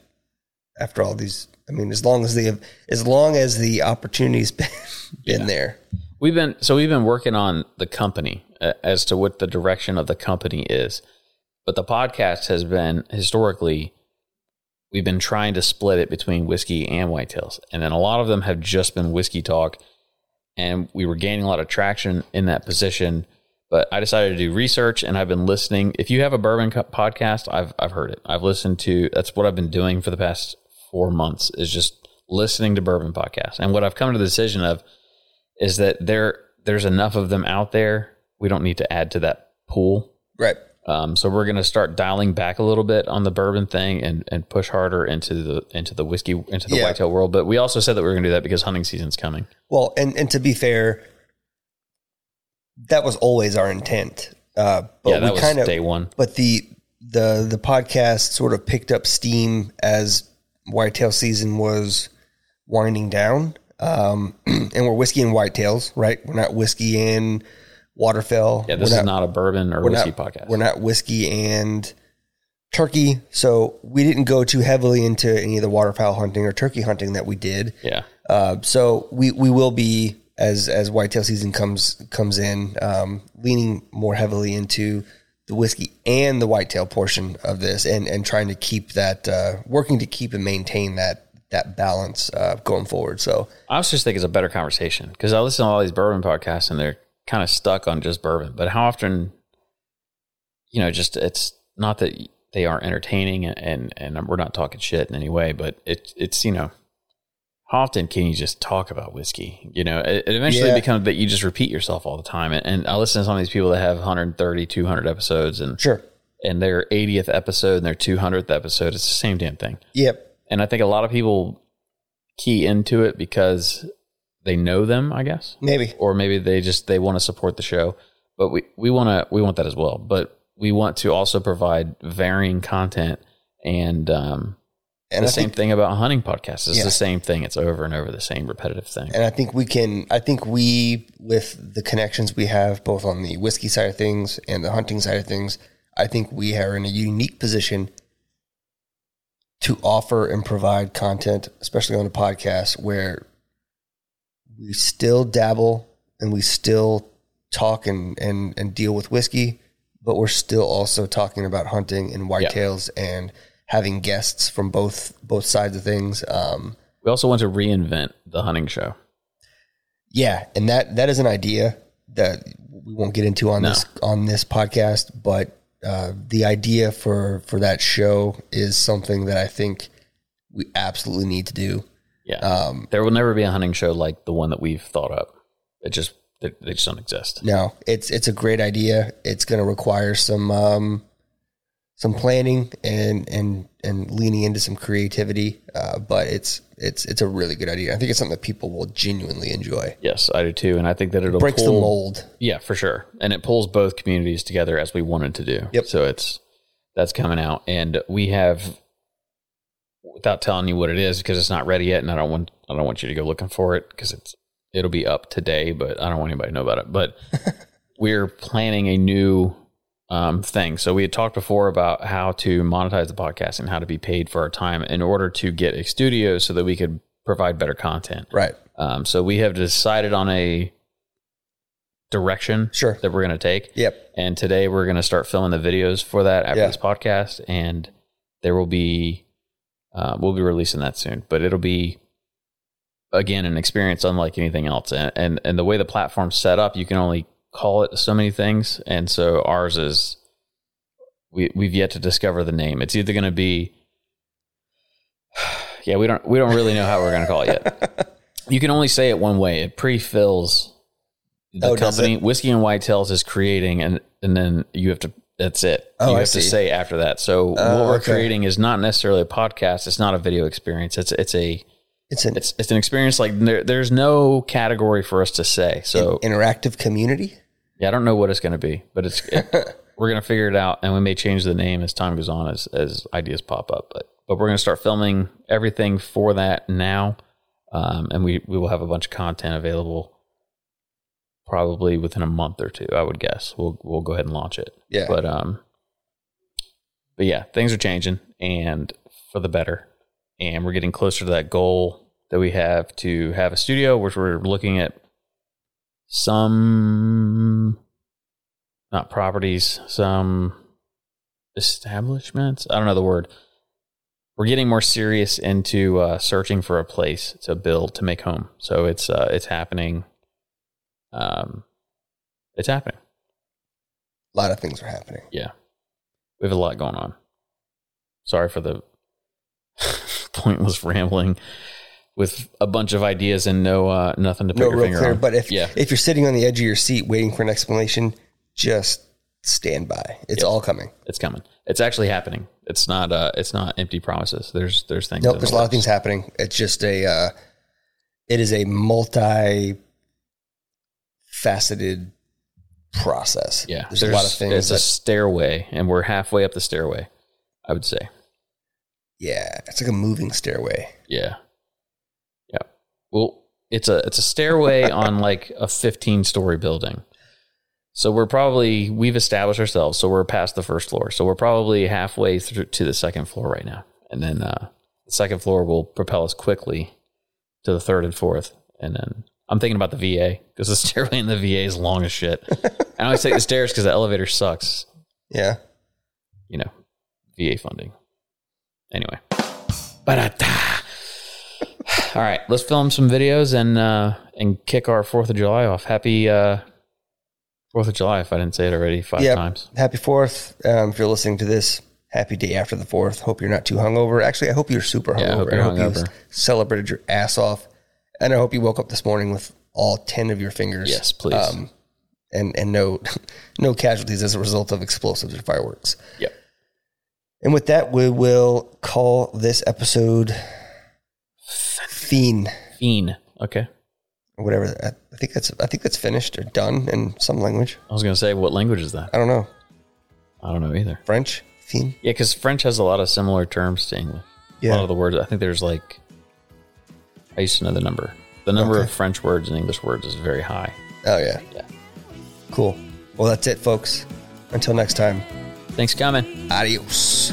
after all these I mean as long as they have as long as the opportunity's been, been Yeah. there. We've been so we've been working on the company as to what the direction of the company is, but the podcast has been historically we've been trying to split it between whiskey and whitetails, and then a lot of them have just been whiskey talk, and we were gaining a lot of traction in that position, But I decided to do research, and I've been listening. If you have a bourbon podcast, I've I've heard it. I've listened to. That's what I've been doing for the past four months. Is just listening to bourbon podcasts. And what I've come to the decision of is that there there's enough of them out there. We don't need to add to that pool. Right. Um, so we're going to start dialing back a little bit on the bourbon thing and, and push harder into the into the whiskey into the Yeah. whitetail world. But we also said that we are going to do that because hunting season's coming. Well, and and to be fair, that was always our intent. Uh, but yeah, that we was kind of day one. but the the the podcast sort of picked up steam as whitetail season was winding down. Um, and we're whiskey and whitetails, right? We're not whiskey and waterfowl. Yeah, this we're is not a bourbon or whiskey not, podcast. We're not whiskey and turkey. So we didn't go too heavily into any of the waterfowl hunting or turkey hunting that we did. yeah, Uh, so we, we will be as as whitetail season comes comes in, um, leaning more heavily into the whiskey and the whitetail portion of this, and and trying to keep that uh, working to keep and maintain that that balance uh, going forward. So I also just think it's a better conversation because I listen to all these bourbon podcasts and they're kind of stuck on just bourbon. But how often, you know, just it's not that they aren't entertaining and and we're not talking shit in any way, but it it's you know, how often can you just talk about whiskey? You know, it, it eventually Yeah. becomes that you just repeat yourself all the time. And, and I listen to some of these people that have 130, 200 episodes and sure, and their 80th episode and their 200th episode, it's the same damn thing. yep, And I think a lot of people key into it because they know them, I guess, maybe or maybe they just they want to support the show. But we we want to we want that as well. But we want to also provide varying content and um, and the I same think thing about hunting podcasts. It's Yeah. the same thing. It's over and over the same repetitive thing. and I think we can. I think we, with the connections we have, both on the whiskey side of things and the hunting side of things, I think we are in a unique position to offer and provide content, especially on a podcast where we still dabble and we still talk and and and deal with whiskey, but we're still also talking about hunting and whitetails and having guests from both both sides of things. Um, We also want to reinvent the hunting show. Yeah, and that that is an idea that we won't get into on No. this on this podcast, but uh, the idea for for that show is something that I think we absolutely need to do. Yeah, Um, there will never be a hunting show like the one that we've thought up. It just they, they just don't exist. no, it's it's a great idea. It's going to require some um, some planning and and and leaning into some creativity, uh, but it's it's it's a really good idea. I think it's something that people will genuinely enjoy. Yes, I do too, and I think that it'll Breaks the mold. Yeah, for sure. And it pulls both communities together as we wanted to do. Yep. So it's that's coming out, and we have, without telling you what it is because it's not ready yet, and I don't want I don't want you to go looking for it because it's it'll be up today, but I don't want anybody to know about it. But we're planning a new um, thing. So we had talked before about how to monetize the podcast and how to be paid for our time in order to get a studio so that we could provide better content. Right. Um, so we have decided on a direction Sure. that we're going to take. Yep. And today we're going to start filming the videos for that after Yeah. this podcast, and there will be uh, we'll be releasing that soon. But it'll be again an experience unlike anything else, and and, and the way the platform's set up, you can only call it so many things, and so ours is we we've yet to discover the name. It's either going to be yeah we don't we don't really know how we're going to call it yet. you can only say it one way. It pre-fills the Oh, company. Whiskey and White Whitetails is creating, and and then you have to. That's it. Oh, you I have to say after that. So Oh, what we're okay. creating is not necessarily a podcast. It's not a video experience. It's it's a It's an it's it's an experience like there, there's no category for us to say. So interactive community. yeah, I don't know what it's going to be, but it's it, we're going to figure it out, and we may change the name as time goes on as as ideas pop up. But but we're going to start filming everything for that now, um, and we we will have a bunch of content available probably within a month or two. I would guess we'll we'll go ahead and launch it. Yeah. But um, but yeah, things are changing and for the better, and we're getting closer to that goal that we have to have a studio, which we're looking at some not properties, some establishments. I don't know the word. We're getting more serious into uh, searching for a place to build to make home. So it's uh, it's happening. Um, it's happening. A lot of things are happening. Yeah. We have a lot going on. Sorry for the pointless rambling with a bunch of ideas and no uh, nothing to put No your real finger clear. on. But if yeah, if you're sitting on the edge of your seat waiting for an explanation, just stand by. It's Yep. all coming. it's coming. It's actually happening. It's not uh it's not empty promises. There's there's things. Nope, there's a lot of things happening. It's just a uh, it is a multi faceted process. Yeah, There's, a lot of things It's a stairway, and we're halfway up the stairway. I would say. yeah, it's like a moving stairway. Yeah. Yeah. Well, it's a it's a stairway on like a 15 story building. So we're probably we've established ourselves. So we're past the first floor. So we're probably halfway through to the second floor right now. And then uh, the second floor will propel us quickly to the third and fourth. And then I'm thinking about the VA because the stairway in the VA is long as shit. I always take the stairs because the elevator sucks. Yeah. You know, VA funding. Anyway. Ba-da-da. All right, let's film some videos and uh, and kick our Fourth of July off. Happy uh, Fourth of July! If I didn't say it already five Yeah. times. Happy Fourth. Um, if you're listening to this, happy day after the Fourth. Hope you're not too hungover. Actually, I hope you're super hungover. Yeah, I hope you're you hungover. celebrated your ass off, and I hope you woke up this morning with all ten of your fingers. Yes, please. Um, and and no no casualties as a result of explosives or fireworks. Yep. And with that, we will call this episode Fiend Fiend. Okay. whatever. I think that's I think that's finished or done in some language. I was gonna say, what language is that? I don't know. I don't know either. French Fiend. Yeah, because French has a lot of similar terms to English. A Yeah. lot of the words. I think there's like. I used to know the number. The number Okay. of French words and English words is very high. Oh yeah. Yeah. Cool. Well, that's it, folks. Until next time. Thanks, for coming. Adios.